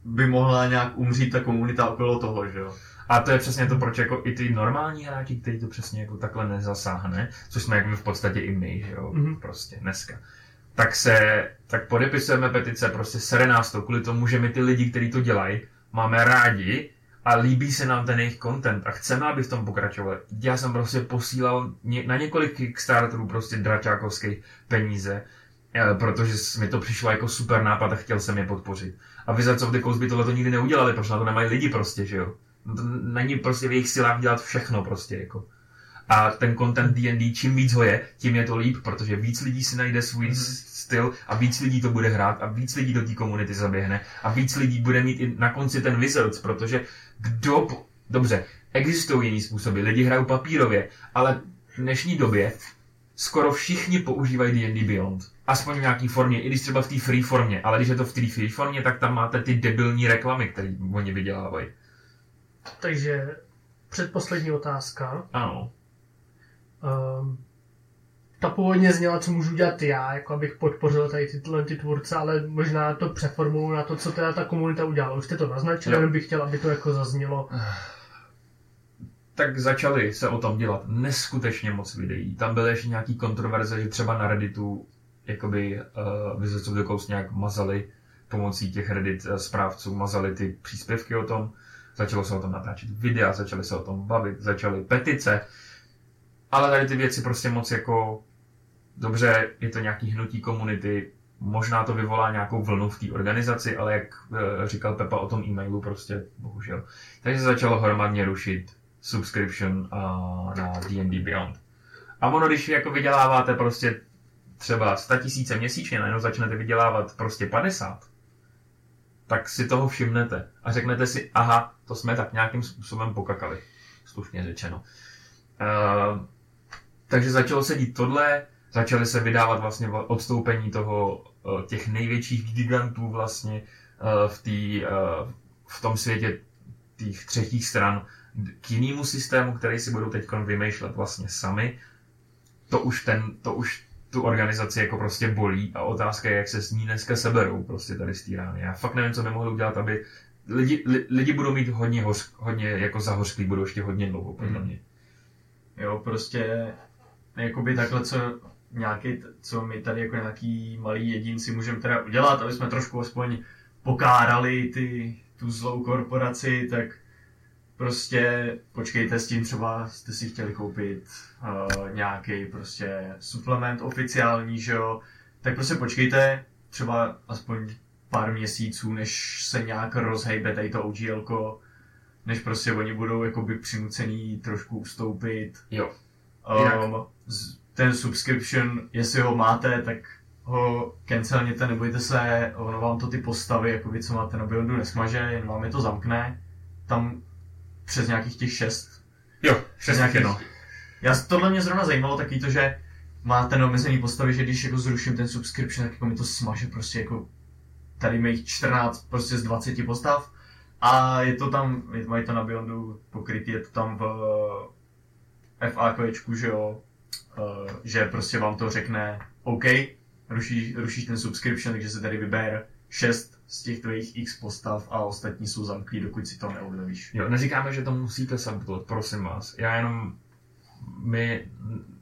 by mohla nějak umřít ta komunita okolo toho, že jo. A to je přesně to, proč jako i ty normální hráči, kteří to přesně jako takhle nezasáhne, což jsme jako v podstatě i my, že jo, Mhm. mm-hmm. prostě dneska. Tak se, tak podepisujeme petice, prostě sere nás to kvůli tomu, že my ty lidi, kteří to dělají, máme rádi a líbí se nám ten jejich content a chceme, aby v tom pokračovali. Já jsem prostě posílal na několik Kickstarterů prostě dračákovských peníze, eh, protože mi to přišlo jako super nápad a chtěl jsem je podpořit. A Wizards of the Coast by tohle to nikdy neudělali, protože na to nemají lidi prostě, že jo. No to není prostě v jejich silách dělat všechno prostě jako. A ten content D&D, čím víc ho je, tím je to líp, protože víc lidí si najde svůj Mhm. mm-hmm. Styl a víc lidí to bude hrát a víc lidí do té komunity zaběhne a víc lidí bude mít i na konci ten Wizards, protože kdo... Dobře, existují jiný způsoby, lidi hrajou papírově, ale v dnešní době skoro všichni používají D&D Beyond. Aspoň v nějaký formě, i když třeba v té free formě, ale když je to v té free formě, tak tam máte ty debilní reklamy, které oni vydělávají. Takže předposlední otázka. Ano. Um, ta původně zněla, co můžu dělat já, jako abych podpořil tady tyhle ty tvůrce, ale možná to přeformuluji na to, co teda ta komunita udělala. Už jste to naznačili, jenom bych chtěl, aby to jako zaznělo. tak začali se o tom dělat neskutečně moc videí. Tam byly ještě nějaký kontroverze, že třeba na Redditu jakoby uh, Wizards of the Coast nějak mazali pomocí těch Reddit eh, správců, mazali ty příspěvky o tom, začalo se o tom natáčet videa, začali se o tom bavit, začaly petice, ale tady ty věci prostě moc jako dobře, je to nějaký hnutí komunity, možná to vyvolá nějakou vlnu v té organizaci, ale jak eh, říkal Pepa o tom e-mailu, prostě bohužel. Takže se začalo hromadně rušit subscription na D&D Beyond. A ono, když jako vyděláváte prostě třeba 100 tisíce měsíčně, najednou začnete vydělávat prostě 50, tak si toho všimnete a řeknete si, aha, to jsme tak nějakým způsobem pokakali, slušně řečeno. Uh, takže začalo se dít tohle, začaly se vydávat vlastně odstoupení toho, uh, těch největších gigantů vlastně uh, v, tý, uh, v tom světě těch třetích stran k jinému systému, který si budou teď vymýšlet vlastně sami. To už, ten, to už tu organizaci jako prostě bolí a otázka je, jak se s ní dneska seberou prostě tady z té rány. Já fakt nevím, co by mohli udělat, aby lidi, li, lidi budou mít hodně, hoř, hodně jako zahořklý, budou ještě hodně dlouho, podle hmm. mě. Jo, prostě jakoby takhle, co nějaký, co my tady jako nějaký malý jedinci můžeme teda udělat, aby jsme trošku aspoň pokárali ty, tu zlou korporaci, tak prostě počkejte s tím, třeba jste si chtěli koupit uh, nějaký prostě suplement oficiální, že jo, tak prostě počkejte třeba aspoň pár měsíců, než se nějak rozhejbe tady to OGL, než prostě oni budou jakoby přinucený trošku ustoupit. Jo. Um, ten subscription, jestli ho máte, tak ho cancelněte, nebojte se, ono vám to ty postavy, jako vy, co máte na buildu, nesmaže, jen vám je to zamkne. Tam přes nějakých těch šest. Jo, přes nějakých, no. Já, tohle mě zrovna zajímalo taky to, že máte neomezený postavy, že když jako zruším ten subscription, tak jako mi to smaže prostě jako tady mají 14 prostě z 20 postav a je to tam, mají to na Beyondu pokrytý, je to tam v FAQčku, že jo, že prostě vám to řekne OK, ruší, rušíš ten subscription, takže se tady vyber 6 z těch tvých x postav a ostatní jsou zamklí, dokud si to neobnovíš. Jo, neříkáme, že to musíte sabotovat, prosím vás. Já jenom my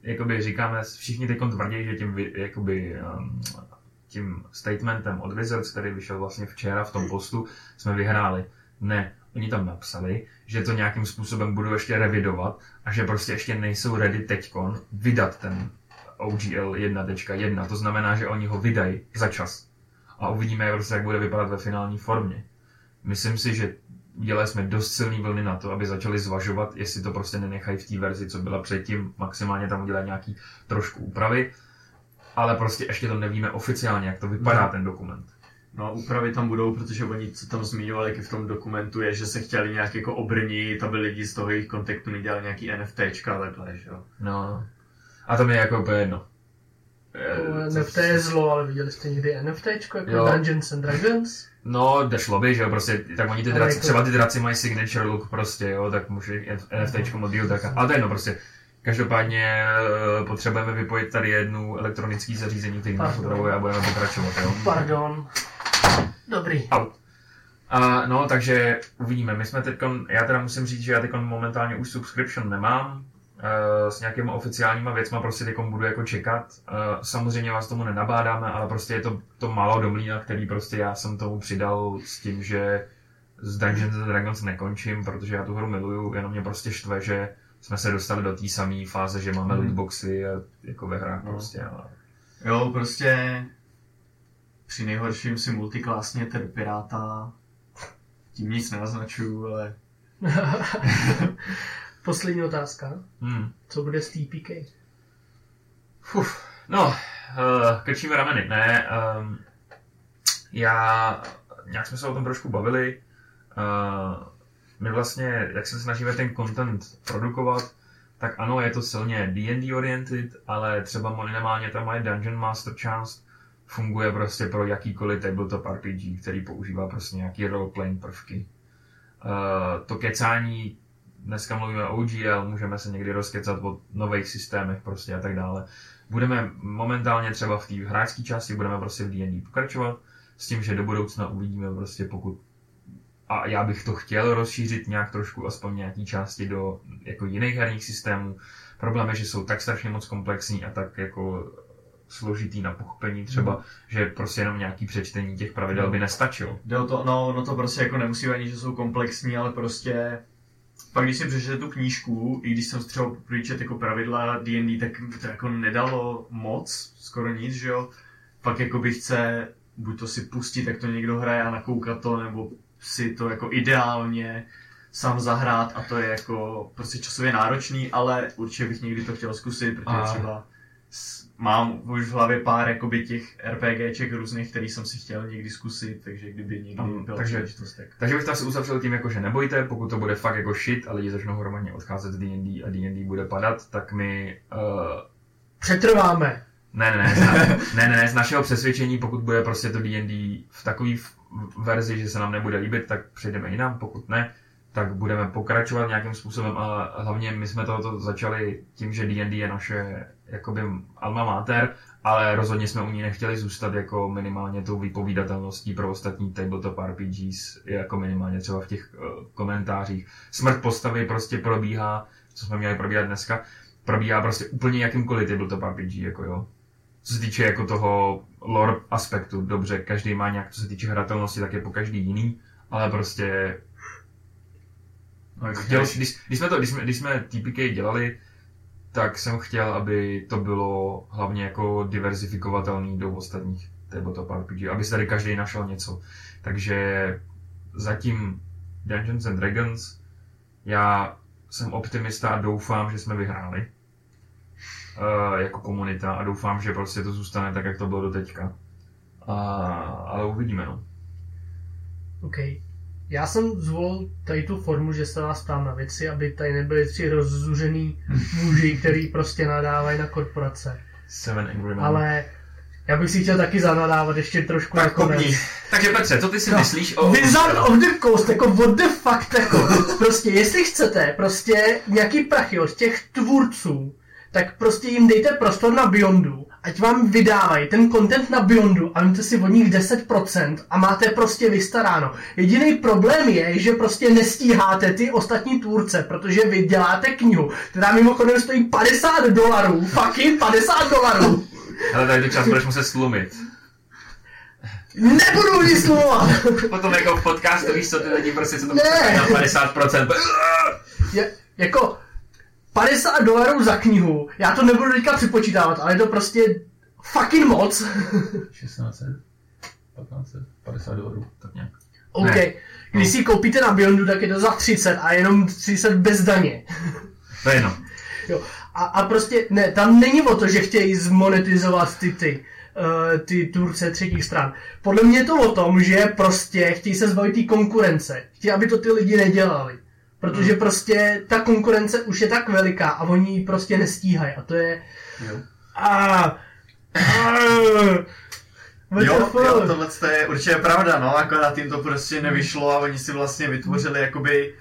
jakoby říkáme, všichni teď tvrdí, že tím, jakoby, um, tím statementem od Wizards, který vyšel vlastně včera v tom postu, jsme vyhráli. Ne, oni tam napsali, že to nějakým způsobem budou ještě revidovat a že prostě ještě nejsou ready teďkon vydat ten OGL 1.1. To znamená, že oni ho vydají za čas a uvidíme, prostě, jak bude vypadat ve finální formě. Myslím si, že udělali jsme dost silný vlny na to, aby začali zvažovat, jestli to prostě nenechají v té verzi, co byla předtím, maximálně tam udělat nějaký trošku úpravy, ale prostě ještě to nevíme oficiálně, jak to vypadá no. ten dokument. No úpravy tam budou, protože oni, co tam zmiňovali v tom dokumentu, je, že se chtěli nějak jako obrnit, aby lidi z toho jejich kontaktu nedělali nějaký NFTčka a takhle, že jo. No. A to mi je jako úplně jedno. NFT je zlo, ale viděli jste někdy NFT jako jo. Dungeons and Dragons? No, šlo by, že jo, prostě, tak oni ty draci, jako... třeba ty draci mají signature look prostě, jo, tak může NFT model, tak, ale to je jedno prostě. Každopádně eh, potřebujeme vypojit tady jednu elektronické zařízení, který nás potřebuje a budeme pokračovat, jo. Pardon. Dobrý. A, no, takže uvidíme. My jsme teď, já teda musím říct, že já teď momentálně už subscription nemám, Eh, s nějakýma oficiálníma věcma prostě teďkom budu jako čekat. Eh, samozřejmě vás tomu nenabádáme, ale prostě je to, to málo domlína, který prostě já jsem tomu přidal s tím, že s Dungeons and Dragons nekončím, protože já tu hru miluju, jenom mě prostě štve, že jsme se dostali do té samé fáze, že máme mm. lootboxy a jako ve hrách no. prostě. Ale... Jo, prostě při nejhorším si multiklásněte do Piráta. Tím nic nenaznačuju, ale... <laughs> Poslední otázka. Hmm. Co bude s TPK? Uf, no, uh, krčíme rameny. Ne, um, já, nějak jsme se o tom trošku bavili. Uh, my vlastně, jak se snažíme ten content produkovat, tak ano, je to silně D&D oriented, ale třeba minimálně tam moje Dungeon Master část funguje prostě pro jakýkoliv tabletop RPG, který používá prostě nějaký role-playing prvky. Uh, to kecání dneska mluvíme o OGL, můžeme se někdy rozkecat o nových systémech prostě a tak dále. Budeme momentálně třeba v té hráčské části, budeme prostě v D&D pokračovat, s tím, že do budoucna uvidíme prostě pokud a já bych to chtěl rozšířit nějak trošku, aspoň nějaký části do jako jiných herních systémů. Problém je, že jsou tak strašně moc komplexní a tak jako složitý na pochopení třeba, mm. že prostě jenom nějaký přečtení těch pravidel by nestačilo. Jde o to, no, no to prostě jako nemusí ani, že jsou komplexní, ale prostě pak když jsem přečetl tu knížku, i když jsem třeba poprvé jako pravidla D&D, tak to jako nedalo moc, skoro nic, že jo. Pak jako by chce buď to si pustit, jak to někdo hraje a nakoukat to, nebo si to jako ideálně sám zahrát a to je jako prostě časově náročný, ale určitě bych někdy to chtěl zkusit, protože a... třeba mám už v hlavě pár jakoby těch RPGček různých, který jsem si chtěl někdy zkusit, takže kdyby někdy Mm, byla takže- příležitost, tak... Takže bych to asi uzavřel tím, jako, že nebojte, pokud to bude fakt jako shit a lidi začnou hromadně odcházet z D&D a D&D bude padat, tak my uh, Přetrváme. Ne, ne, ne, z na, <laughs> ne, ne, ne, z našeho přesvědčení, pokud bude prostě to D&D v takové verzi, že se nám nebude líbit, tak přejdeme jinam, pokud ne, tak budeme pokračovat nějakým způsobem, ale hlavně my jsme tohoto začali tím, že D&D je naše jakoby alma mater, ale rozhodně jsme u ní nechtěli zůstat jako minimálně tou vypovídatelností pro ostatní tabletop RPGs, jako minimálně třeba v těch uh, komentářích. Smrt postavy prostě probíhá, co jsme měli probíhat dneska, probíhá prostě úplně jakýmkoliv tabletop RPG, jako jo. Co se týče jako toho lore aspektu, dobře, každý má nějak, co se týče hratelnosti, tak je po každý jiný, ale prostě No, chtěl, když, když, jsme to, když, jsme, když jsme TPK dělali, tak jsem chtěl, aby to bylo hlavně jako diverzifikovatelný do ostatních tabletop RPG, aby si tady každý našel něco. Takže zatím Dungeons and Dragons, já jsem optimista a doufám, že jsme vyhráli uh, jako komunita a doufám, že prostě to zůstane tak, jak to bylo do teďka. A, ale uvidíme, no. OK. Já jsem zvolil tady tu formu, že se vás ptám na věci, aby tady nebyli tři rozzuřený muži, který prostě nadávají na korporace. Seven Angry Men. Ale já bych si chtěl taky zanadávat ještě trošku tak nakonec. kopni. Takže Petře, co ty si No, myslíš o... Wizard of the Coast, jako what the fuck, jako, <laughs> prostě jestli chcete prostě nějaký prachy od těch tvůrců, tak prostě jim dejte prostor na Beyondu, ať vám vydávají ten content na Beyondu a vemte si od nich 10% a máte prostě vystaráno. Jediný problém je, že prostě nestíháte ty ostatní tvůrce, protože vy děláte knihu, která mimochodem stojí 50 dolarů, fucking 50 dolarů. Ale tady čas budeš muset slumit. Nebudu vyslovovat. Potom jako v podcastu víš co, ty lidi prostě co to Ne. na 50%. je, jako 50 dolarů za knihu, já to nebudu teďka připočítávat, ale je to prostě fucking moc. 1600, 1500, 50 dolarů, tak nějak. OK, Ne. když si koupíte na Beyondu, tak je to za 30 a jenom 30 bez daně. To je jedno. <laughs> Jo. A, a prostě, ne, tam není o to, že chtějí zmonetizovat ty ty, uh, ty turce třetích stran. Podle mě je to o tom, že prostě chtějí se zbavit té konkurence. Chtějí, aby to ty lidi nedělali. Protože prostě ta konkurence už je tak veliká a oni ji prostě nestíhají. A to je... Jo. A, a, Jo, jo, tohle to je určitě pravda, no, akorát jim to prostě nevyšlo a oni si vlastně vytvořili jakoby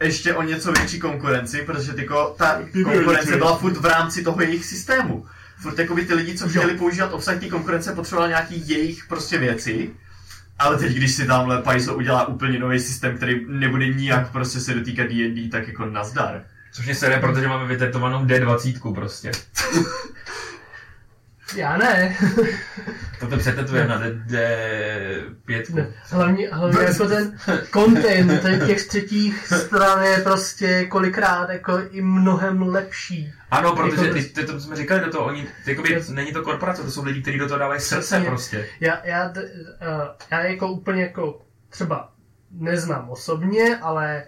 ještě o něco větší konkurenci, protože tyko, ta konkurence byla furt v rámci toho jejich systému. Furt jakoby ty lidi, co chtěli používat obsah té konkurence, potřebovali nějaký jejich prostě věci, ale teď, když si tamhle Paizo udělá úplně nový systém, který nebude nijak prostě se dotýkat D&D, tak jako nazdar. Což mě sere, protože máme vytetovanou D20 prostě. <laughs> Já ne. <laughs> Toto přetetujeme na D, D5. ne. Hlavně, hlavně jako ten content ten těch třetích stran je prostě kolikrát jako i mnohem lepší. Ano, protože Jako ty, ty, to jsme říkali do toho, oni, ty, jakoby, není to korporace, to jsou lidi, kteří do toho dávají srdce Přesně. prostě. Já, já, uh, já jako úplně jako třeba neznám osobně, ale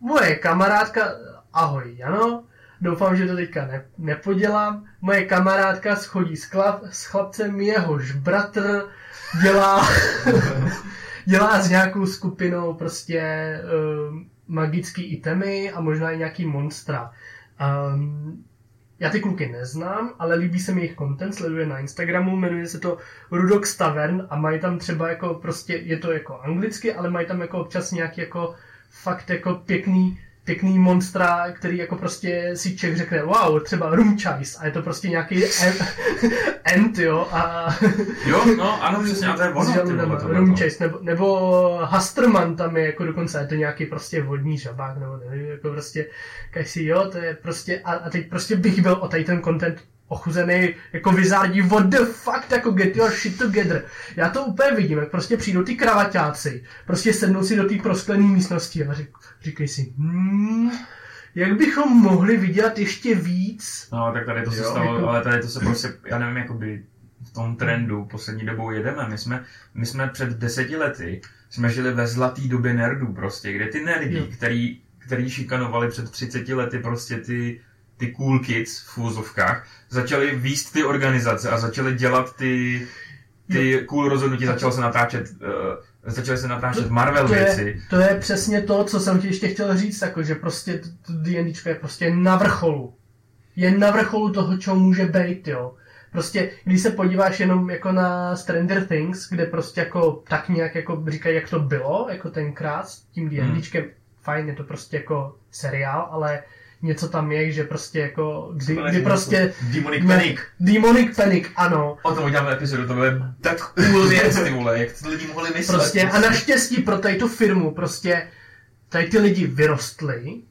moje kamarádka, ahoj Jano, doufám, že to teďka ne, nepodělám, moje kamarádka schodí s, chlap, s chlapcem, jehož bratr dělá, <laughs> dělá s nějakou skupinou prostě uh, magický itemy a možná i nějaký monstra. Um, já ty kluky neznám, ale líbí se mi jejich content, sleduje na Instagramu, jmenuje se to Rudox Tavern a mají tam třeba jako prostě, je to jako anglicky, ale mají tam jako občas nějaký jako fakt jako pěkný, pěkný monstra, který jako prostě si Čech řekne, wow, třeba Rumchais a je to prostě nějaký en- <laughs> ent, jo, a <laughs> Jo, no, ano, přesně, a to je ono, ty vole, tohle. Rumchais, nebo, nebo Hasterman tam je jako dokonce, je to nějaký prostě vodní žabák, nebo nevím, jako prostě, si jo, to je prostě, a, a teď prostě bych byl o tady ten content ochuzený jako vyzárdí, what the fuck, jako get your shit together. Já to úplně vidím, jak prostě přijdou ty kravaťáci, prostě sednou si do té prosklené místnosti a řík, říkají si, hmm, jak bychom mohli vydělat ještě víc? No, tak tady to se Jo, stalo, jako- ale tady to se prostě, já nevím, jakoby v tom trendu poslední dobou jedeme. My jsme, my jsme před deseti lety, jsme žili ve zlatý době nerdů prostě, kde ty nerdi, Jo. který, který šikanovali před 30 lety prostě ty ty cool kids v úzovkách začali výst ty organizace a začali dělat ty, ty cool rozhodnutí, začalo se natáčet uh, začaly se natáčet Marvel to věci. je, to je přesně to, co jsem ti ještě chtěl říct, jako, že prostě D&Dčko je prostě na vrcholu. Je na vrcholu toho, co může být, jo. Prostě, když se podíváš jenom jako na Stranger Things, kde prostě jako tak nějak jako říkají, jak to bylo, jako tenkrát s tím D&Dčkem, hmm. fajn, je to prostě jako seriál, ale něco tam je, že prostě jako, kdy, kdy prostě... Demonic Panic. Demonic Panic, ano. O tom uděláme epizodu, to bude tak <laughs> cool věc, ty vole, jak to lidi mohli myslet. Prostě, a naštěstí pro tady tu firmu, prostě, tady ty lidi vyrostli,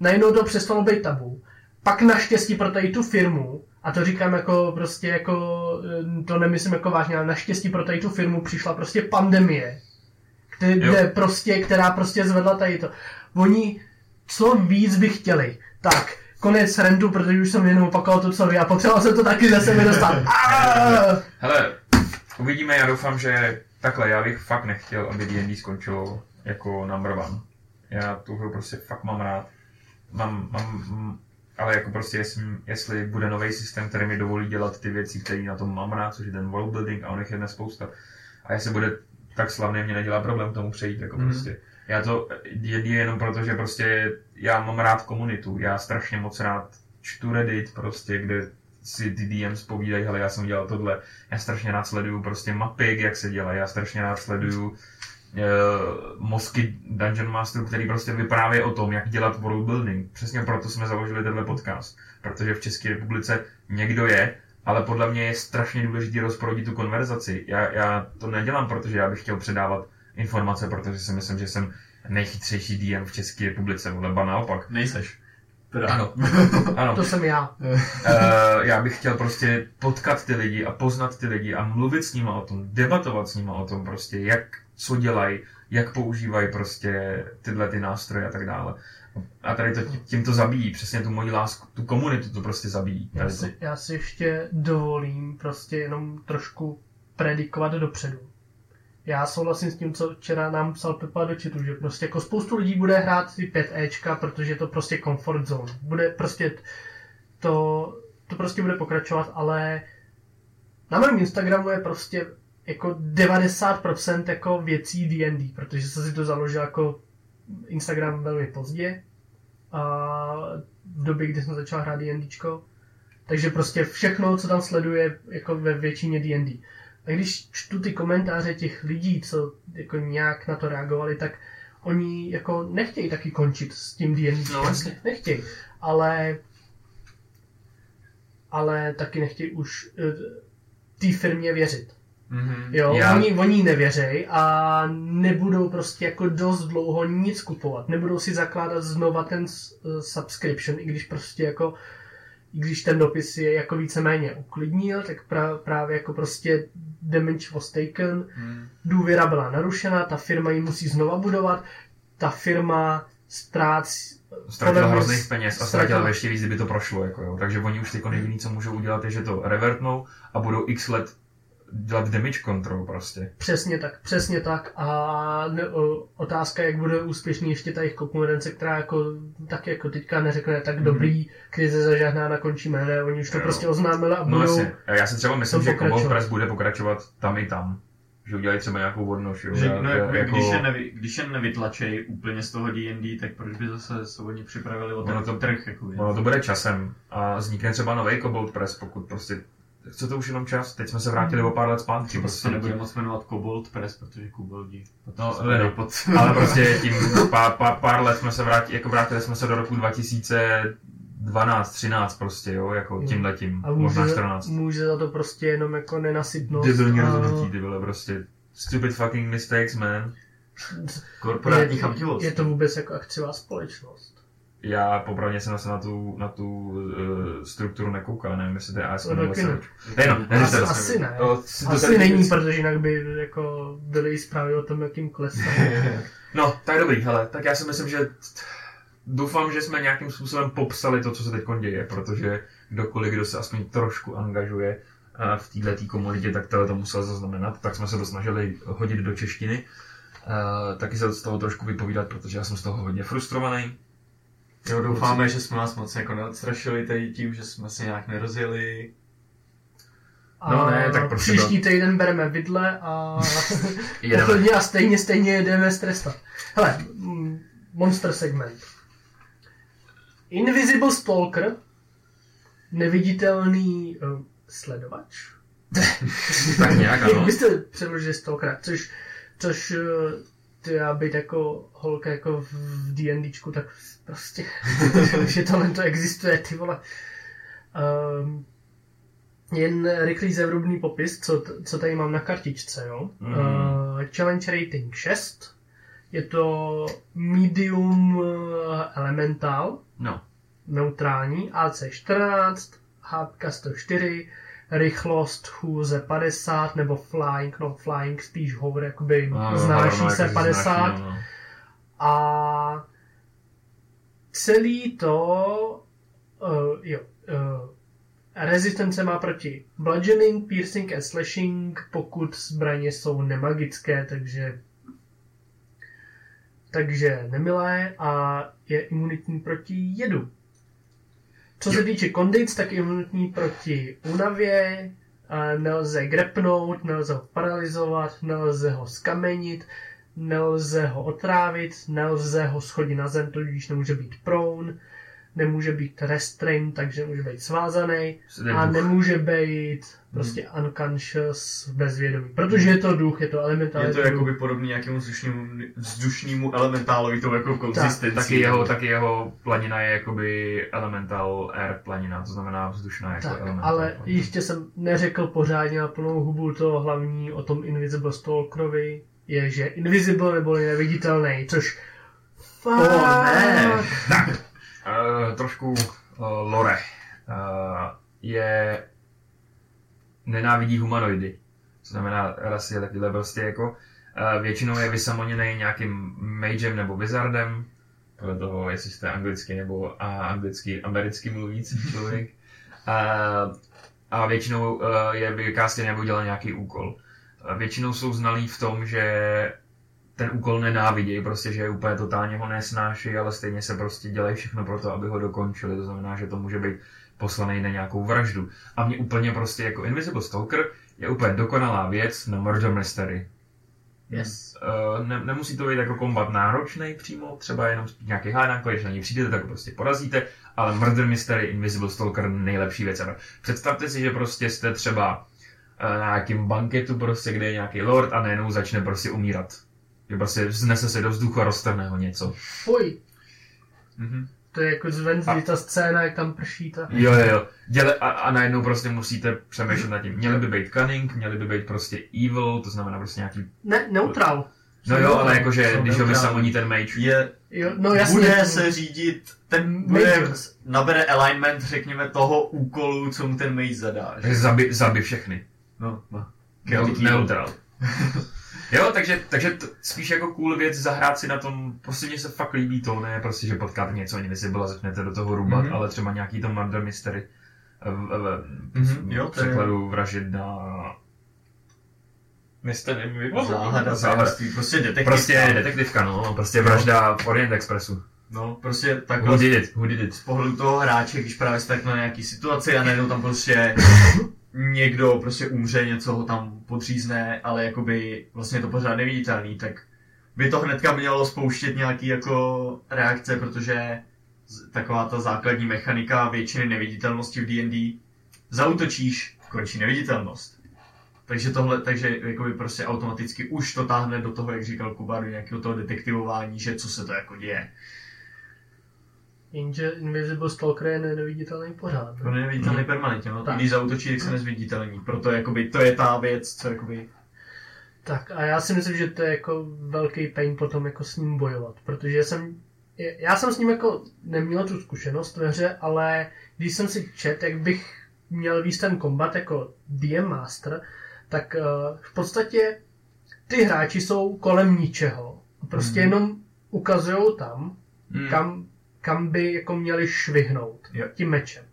najednou to přestalo být tabu, pak naštěstí pro tady tu firmu, a to říkám jako prostě jako, to nemyslím jako vážně, ale naštěstí pro tady tu firmu přišla prostě pandemie, kde, kde prostě, která prostě zvedla tady to. Oni, co víc by chtěli. Tak, konec rendu, protože už jsem jenom opakoval to, co vy a potřeboval jsem to taky ze sebe dostat. <laughs> Hele, uvidíme, já doufám, že takhle, já bych fakt nechtěl, aby D&D skončilo jako number one. Já tu hru prostě fakt mám rád. Mám, mám, ale jako prostě jestli, jestli bude nový systém, který mi dovolí dělat ty věci, které na tom mám rád, což je ten world building a on je spousta. A jestli bude tak slavný, mě nedělá problém tomu přejít, jako mm. prostě. Já to je jenom proto, že prostě já mám rád komunitu. Já strašně moc rád čtu Reddit, prostě, kde si ty DMs povídají, hele, já jsem dělal tohle. Já strašně rád sleduju prostě mapy, jak se dělají. Já strašně rád sleduju uh, mozky Dungeon Masterů, který prostě vypráví o tom, jak dělat world building. Přesně proto jsme založili tenhle podcast. Protože v České republice někdo je, ale podle mě je strašně důležité rozprodit tu konverzaci. Já, já to nedělám, protože já bych chtěl předávat informace, protože si myslím, že jsem nejchytřejší DM v České republice, nebo naopak. Nejseš. Teda. Ano. <laughs> ano. To jsem já. Uh, já bych chtěl prostě potkat ty lidi a poznat ty lidi a mluvit s nimi o tom, debatovat s nimi o tom prostě, jak, co dělají, jak používají prostě tyhle ty nástroje a tak dále. A tady to tím to zabíjí, přesně tu moji lásku, tu komunitu to prostě zabíjí. Já si, já si ještě dovolím prostě jenom trošku predikovat dopředu já souhlasím s tím, co včera nám psal Pepa do chatu, že prostě jako spoustu lidí bude hrát ty 5 Ečka, protože je to prostě comfort zone. Bude prostě to, to prostě bude pokračovat, ale na mém Instagramu je prostě jako 90% jako věcí D&D, protože jsem si to založil jako Instagram velmi pozdě a v době, kdy jsem začal hrát D&Dčko. Takže prostě všechno, co tam sleduje, jako ve většině D&D. A když čtu ty komentáře těch lidí, co jako nějak na to reagovali, tak oni jako nechtějí taky končit s tím D&D. No vlastně. Nechtějí. Ale ale taky nechtějí už uh, té firmě věřit. Mm-hmm. Jo, Já... oni, oni nevěřej a nebudou prostě jako dost dlouho nic kupovat. Nebudou si zakládat znova ten uh, subscription, i když prostě jako i když ten dopis je jako víceméně uklidnil, tak pra, právě jako prostě damage was taken, hmm. důvěra byla narušena, ta firma ji musí znova budovat, ta firma ztrácí ztratila hrozných peněz a ztratila ještě víc, kdyby to prošlo. Jako jo. Takže oni už teď jediný, co můžou udělat, je, že to revertnou a budou x let dělat damage control prostě. Přesně tak, přesně tak. A ne, o, otázka, jak bude úspěšný ještě ta jejich konkurence, která jako tak jako teďka neřekne tak mm-hmm. dobrý, krize zažehná, nakončíme, ne, oni už to jo. prostě oznámili a no budou... No Já si třeba myslím, že Cobalt Press bude pokračovat tam i tam. Že udělají třeba nějakou vodnoš, jo. Že, no, jako, jako... Když, je nevy, když je nevytlačej úplně z toho D&D, tak proč by zase se oni připravili o ten to, trh? Jako, ono to bude časem a vznikne třeba nový Cobalt Press, pokud prostě chce to už jenom čas. Teď jsme se vrátili o pár let zpátky. Třeba prostě se nebude moc jmenovat Cobalt Press, protože Koboldi. No, ne, pod... ale prostě <laughs> tím pár, pár, pár let jsme se vrátili, jako vrátili jsme se do roku 2012, 13 prostě, jo, jako tím letím, možná 14. Může za to prostě jenom jako nenasytnost. Debilní a... rozhodnutí, ty vole, prostě stupid fucking mistakes, man. <laughs> Korporátní chamtivost. Je to vůbec jako akciová společnost já popravdě jsem se na tu, na tu uh, strukturu nekoukal, nevím, jestli to je ASM nebo ne. Jenom, ne, asi, asi ne. To, to asi není, protože jinak by jako byly zprávy o tom, jakým klesem. <laughs> no, tak dobrý, hele, tak já si myslím, že doufám, že jsme nějakým způsobem popsali to, co se teď děje, protože kdokoliv, kdo se aspoň trošku angažuje eh, v této komunitě, tak to, to musel zaznamenat, tak jsme se to snažili hodit do češtiny. Uh, taky se z toho trošku vypovídat, protože já jsem z toho hodně frustrovaný Jo, doufáme, že jsme nás moc jako neodstrašili tady tím, že jsme se nějak nerozjeli. No ne, tak prostě příští týden bereme vidle a <laughs> Jedeme. <laughs> a stejně, stejně jedeme strestat. Hele, mm, monster segment. Invisible Stalker, neviditelný uh, sledovač. tak nějak <laughs> Jak ano. byste přeložili Stalkera, což, což uh, ty já být jako holka jako v D&Dčku, tak prostě, <laughs> že tohle to existuje, ty vole. Um, jen rychlý zevrubný popis, co, co tady mám na kartičce, jo. Mhm. Uh, challenge rating 6. Je to medium uh, elemental, No. neutrální, AC 14, hápka 104, rychlost chůze 50, nebo flying, no flying spíš hovor, jakoby No, znáší no, se jako 50. znáší, no, no. A celý to, uh, jo, uh, rezistence má proti bludgeoning, piercing a slashing, pokud zbraně jsou nemagické, takže takže nemilé a je imunitní proti jedu. Co se týče kondic, tak imunitní proti únavě, nelze grepnout, nelze ho paralizovat, nelze ho skamenit, nelze ho otrávit, nelze ho schodit na zem, tudíž nemůže být prone, nemůže být restrained, takže může být svázaný a nemůže být prostě unconscious bezvědomí. Protože je to duch, je to elementální Je to duch. jakoby podobný nějakému vzdušnému, vzdušnému elementálovi, tou jako konzistencí. Taky jeho, taky jeho planina je jakoby elemental air planina, to znamená vzdušná jako Tak, elemental. ale planina. ještě jsem neřekl pořádně na plnou hubu to hlavní o tom Invisible Stalkerovi, je, že Invisible nebo neviditelný, což O, ne. Uh, trošku uh, lore. Uh, je nenávidí humanoidy. To znamená, rasy je takovýhle prostě jako uh, většinou je vysamoněný nějakým magem nebo wizardem, podle toho, jestli jste anglicky nebo a anglicky, americky mluvící <laughs> člověk. Uh, a většinou uh, je vykástěný nebo dělá nějaký úkol. Uh, většinou jsou znalí v tom, že ten úkol nenávidějí, prostě, že úplně totálně ho nesnáší, ale stejně se prostě dělají všechno pro to, aby ho dokončili. To znamená, že to může být poslaný na nějakou vraždu. A mě úplně prostě jako Invisible Stalker je úplně dokonalá věc na Murder Mystery. Yes. Uh, ne, nemusí to být jako kombat náročný přímo, třeba jenom nějaký hádánko, když na něj přijdete, tak ho prostě porazíte, ale Murder Mystery, Invisible Stalker, nejlepší věc ever. Představte si, že prostě jste třeba uh, na nějakém banketu, prostě, kde je nějaký lord a najednou začne prostě umírat. Že prostě vznese se do vzduchu a roztrhne ho něco. Fuj, Mhm. to je jako zventlý ta scéna, jak tam prší ta... Jo, jo, jo. Děle, a, a najednou prostě musíte přemýšlet nad tím. Měli by být cunning, měli by být prostě evil, to znamená prostě nějaký... Ne, neutral. No jo, ale jakože když ho vysamoní ten mage, Je, Jo, no jasně. bude se řídit, ten bude, nabere alignment, řekněme, toho úkolu, co mu ten mage zadá. zabi, zabi všechny. No, no. Neutral. <laughs> Jo, takže, takže to, spíš jako cool věc zahrát si na tom, prostě mně se fakt líbí to, ne prostě, že potkáte něco invisible a začnete do toho rubat, Mhm. ale třeba nějaký to murder mystery v, v, v, Mhm, v jo, překladu vražedna mystery, mi vypadlo. Záhada, Záhada. Prostě detektiv. Prostě detektivka, no, prostě vražda v Orient Expressu. No, prostě Who takhle did it, who did it. z pohledu toho hráče, když právě jste tak na nějaký situaci a najednou tam prostě <laughs> někdo prostě umře, něco ho tam podřízne, ale jakoby vlastně to pořád neviditelný, tak by to hnedka mělo spouštět nějaký jako reakce, protože taková ta základní mechanika většiny neviditelnosti v D&D zautočíš, končí neviditelnost. Takže tohle, takže jakoby prostě automaticky už to táhne do toho, jak říkal Kuba, do nějakého toho detektivování, že co se to jako děje. Jenže Invisible Stalker je neviditelný pořád. To není viditelný permanentně, no. Tak. Když zautočí, tak se nezviditelní. Proto jakoby, to je ta věc, co jakoby... Tak a já si myslím, že to je jako velký pain potom jako s ním bojovat, protože jsem, já jsem s ním jako neměl tu zkušenost ve hře, ale když jsem si čet, jak bych měl víc ten kombat jako DM Master, tak uh, v podstatě ty hráči jsou kolem ničeho. Prostě Mhm. jenom ukazují tam, Hmm. kam, kam by jako měli švihnout Jo. tím mečem.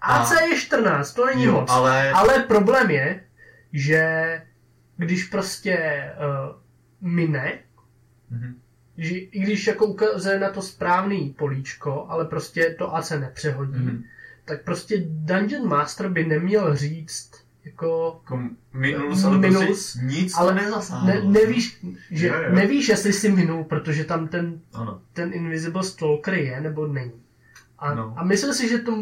A- AC je 14, to není Jo, moc. ale... Ale problém je, že když prostě uh, mine, Mhm. že i když jako ukazuje na to správný políčko, ale prostě to AC nepřehodí, Mhm. tak prostě Dungeon Master by neměl říct jako Jako minus, ale Minus, prostě nic ale nezasáhlo. ne, nevíš, že Jo, jo. nevíš, jestli si minul, protože tam ten, Ano. ten Invisible Stalker je nebo není. A, No. a myslím si, že to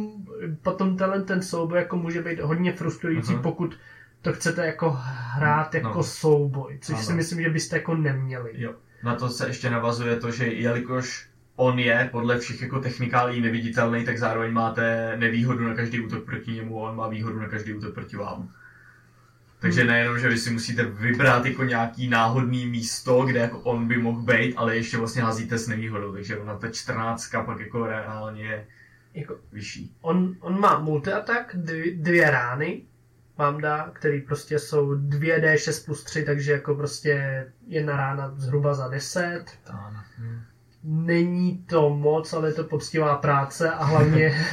potom tenhle ten souboj jako může být hodně frustrující, Mhm. pokud to chcete jako hrát jako No. souboj, což Ano. si myslím, že byste jako neměli. Jo. Na to se ještě navazuje to, že jelikož on je podle všech jako technikálí neviditelný, tak zároveň máte nevýhodu na každý útok proti němu a on má výhodu na každý útok proti vám. Takže Hmm. nejenom, že vy si musíte vybrat jako nějaký náhodný místo, kde jako on by mohl být, ale ještě vlastně házíte s nevýhodou, takže ona ta 14 pak jako reálně je Jako, vyšší. on, on má multi-attack, dvě, dvě rány, vám dá, který prostě jsou 2D6 plus 3, takže jako prostě jedna rána zhruba za 10. Hm. Není to moc, ale je to poctivá práce a hlavně... <laughs>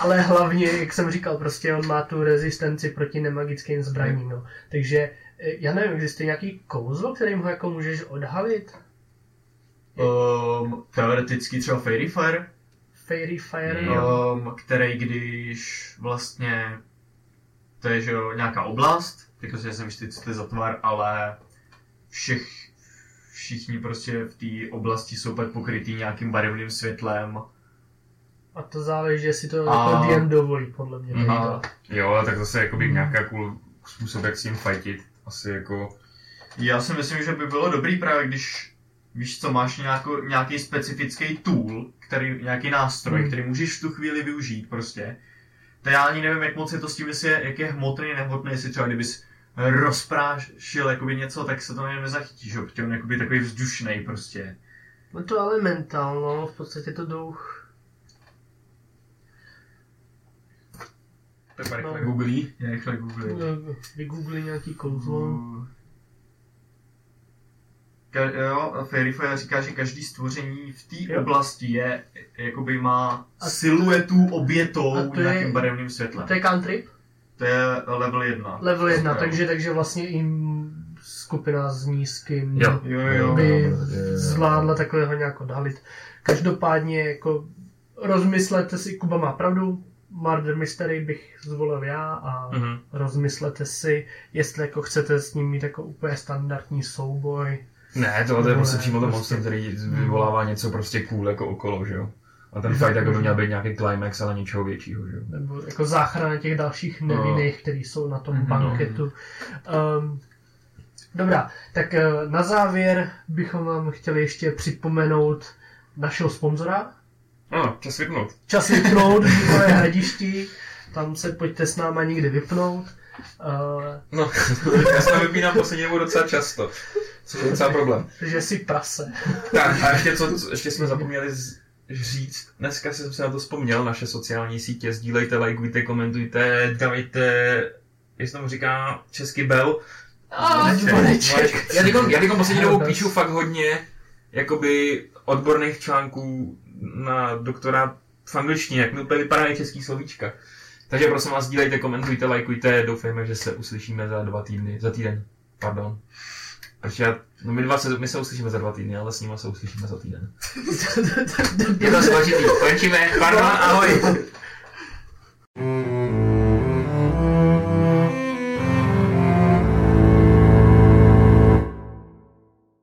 ale hlavně, jak jsem říkal, prostě on má tu rezistenci proti nemagickým zbraním, no. Takže eh, já nevím, existuje nějaký kouzlo, kterým ho jako můžeš odhalit? Um, teoreticky třeba Fairy Fire, Fairy Fire? Jo. um, který když vlastně to je že jo, nějaká oblast, jako si jsem vždycky, co to je za tvar, ale všech, všichni prostě v té oblasti jsou pak pokrytý nějakým barevným světlem. A to záleží, jestli to A- jako DM dovolí, podle mě. Mhm. teda. Jo, ale tak zase jakoby nějaká cool způsob, jak s tím fightit. Asi jako... Já si myslím, že by bylo dobrý právě, když víš co, máš nějakou, nějaký specifický tool, který, nějaký nástroj, Hmm. který můžeš v tu chvíli využít prostě. To já ani nevím, jak moc je to s tím, jestli je, jak je hmotný, nehmotný, jestli třeba kdybys rozprášil jakoby něco, tak se to nevím, nezachytí, že jo, protože on jakoby takový vzdušný prostě. No to elemental, no, v podstatě to duch. Pepa rychle No. googlí. Já rychle googlím. Vygoogli nějaký kouzlo. Ka- jo, Fairy Fire říká, že každý stvoření v té oblasti je, jakoby má A- siluetu obětou A to je- nějakým barevným A světlem. to je country? To je level 1. Level 1, Jo. takže, takže vlastně i skupina s nízkým Jo. Jo, jo. by zvládla takového nějak odhalit. Každopádně jako rozmyslete si, Kuba má pravdu, Murder Mystery bych zvolil já a Mhm. rozmyslete si, jestli jako chcete s ním mít jako úplně standardní souboj. Ne, tohle je prostě přímo to prostě. monster, který vyvolává něco prostě cool jako okolo, že jo. A ten fight jako by měl být nějaký climax, ale něčeho většího, že jo. nebo jako záchrana těch dalších nevinných, kteří jsou na tom Mhm. banketu. Um, dobrá, tak eh, na závěr bychom vám chtěli ještě připomenout našeho sponzora. Ano, čas vypnout. Čas vypnout vývoje hradišti, tam se pojďte s náma někdy vypnout. Uh, No, <laughs> já se vypínám poslední dobou docela často. Což je docela problém. že si prase. Tak a ještě, co, co ještě jsme zapomněli z, říct, dneska jsem se na to vzpomněl, naše sociální sítě, sdílejte, lajkujte, komentujte, dávejte, jestli tomu říká český bel. A, <laughs> zvoneček. Já teďkom, já teďkom poslední dobou píšu fakt hodně jakoby odborných článků na doktora v angličtině, jak mi úplně vypadají český slovíčka. Takže prosím vás, sdílejte, komentujte, lajkujte, doufejme, že se uslyšíme za dva týdny, za týden, pardon. Takže já, no my, dva se, my se uslyšíme za dva týdny, ale s nima se uslyšíme za týden. <laughs> Je to složitý. Končíme. Pardon, ahoj.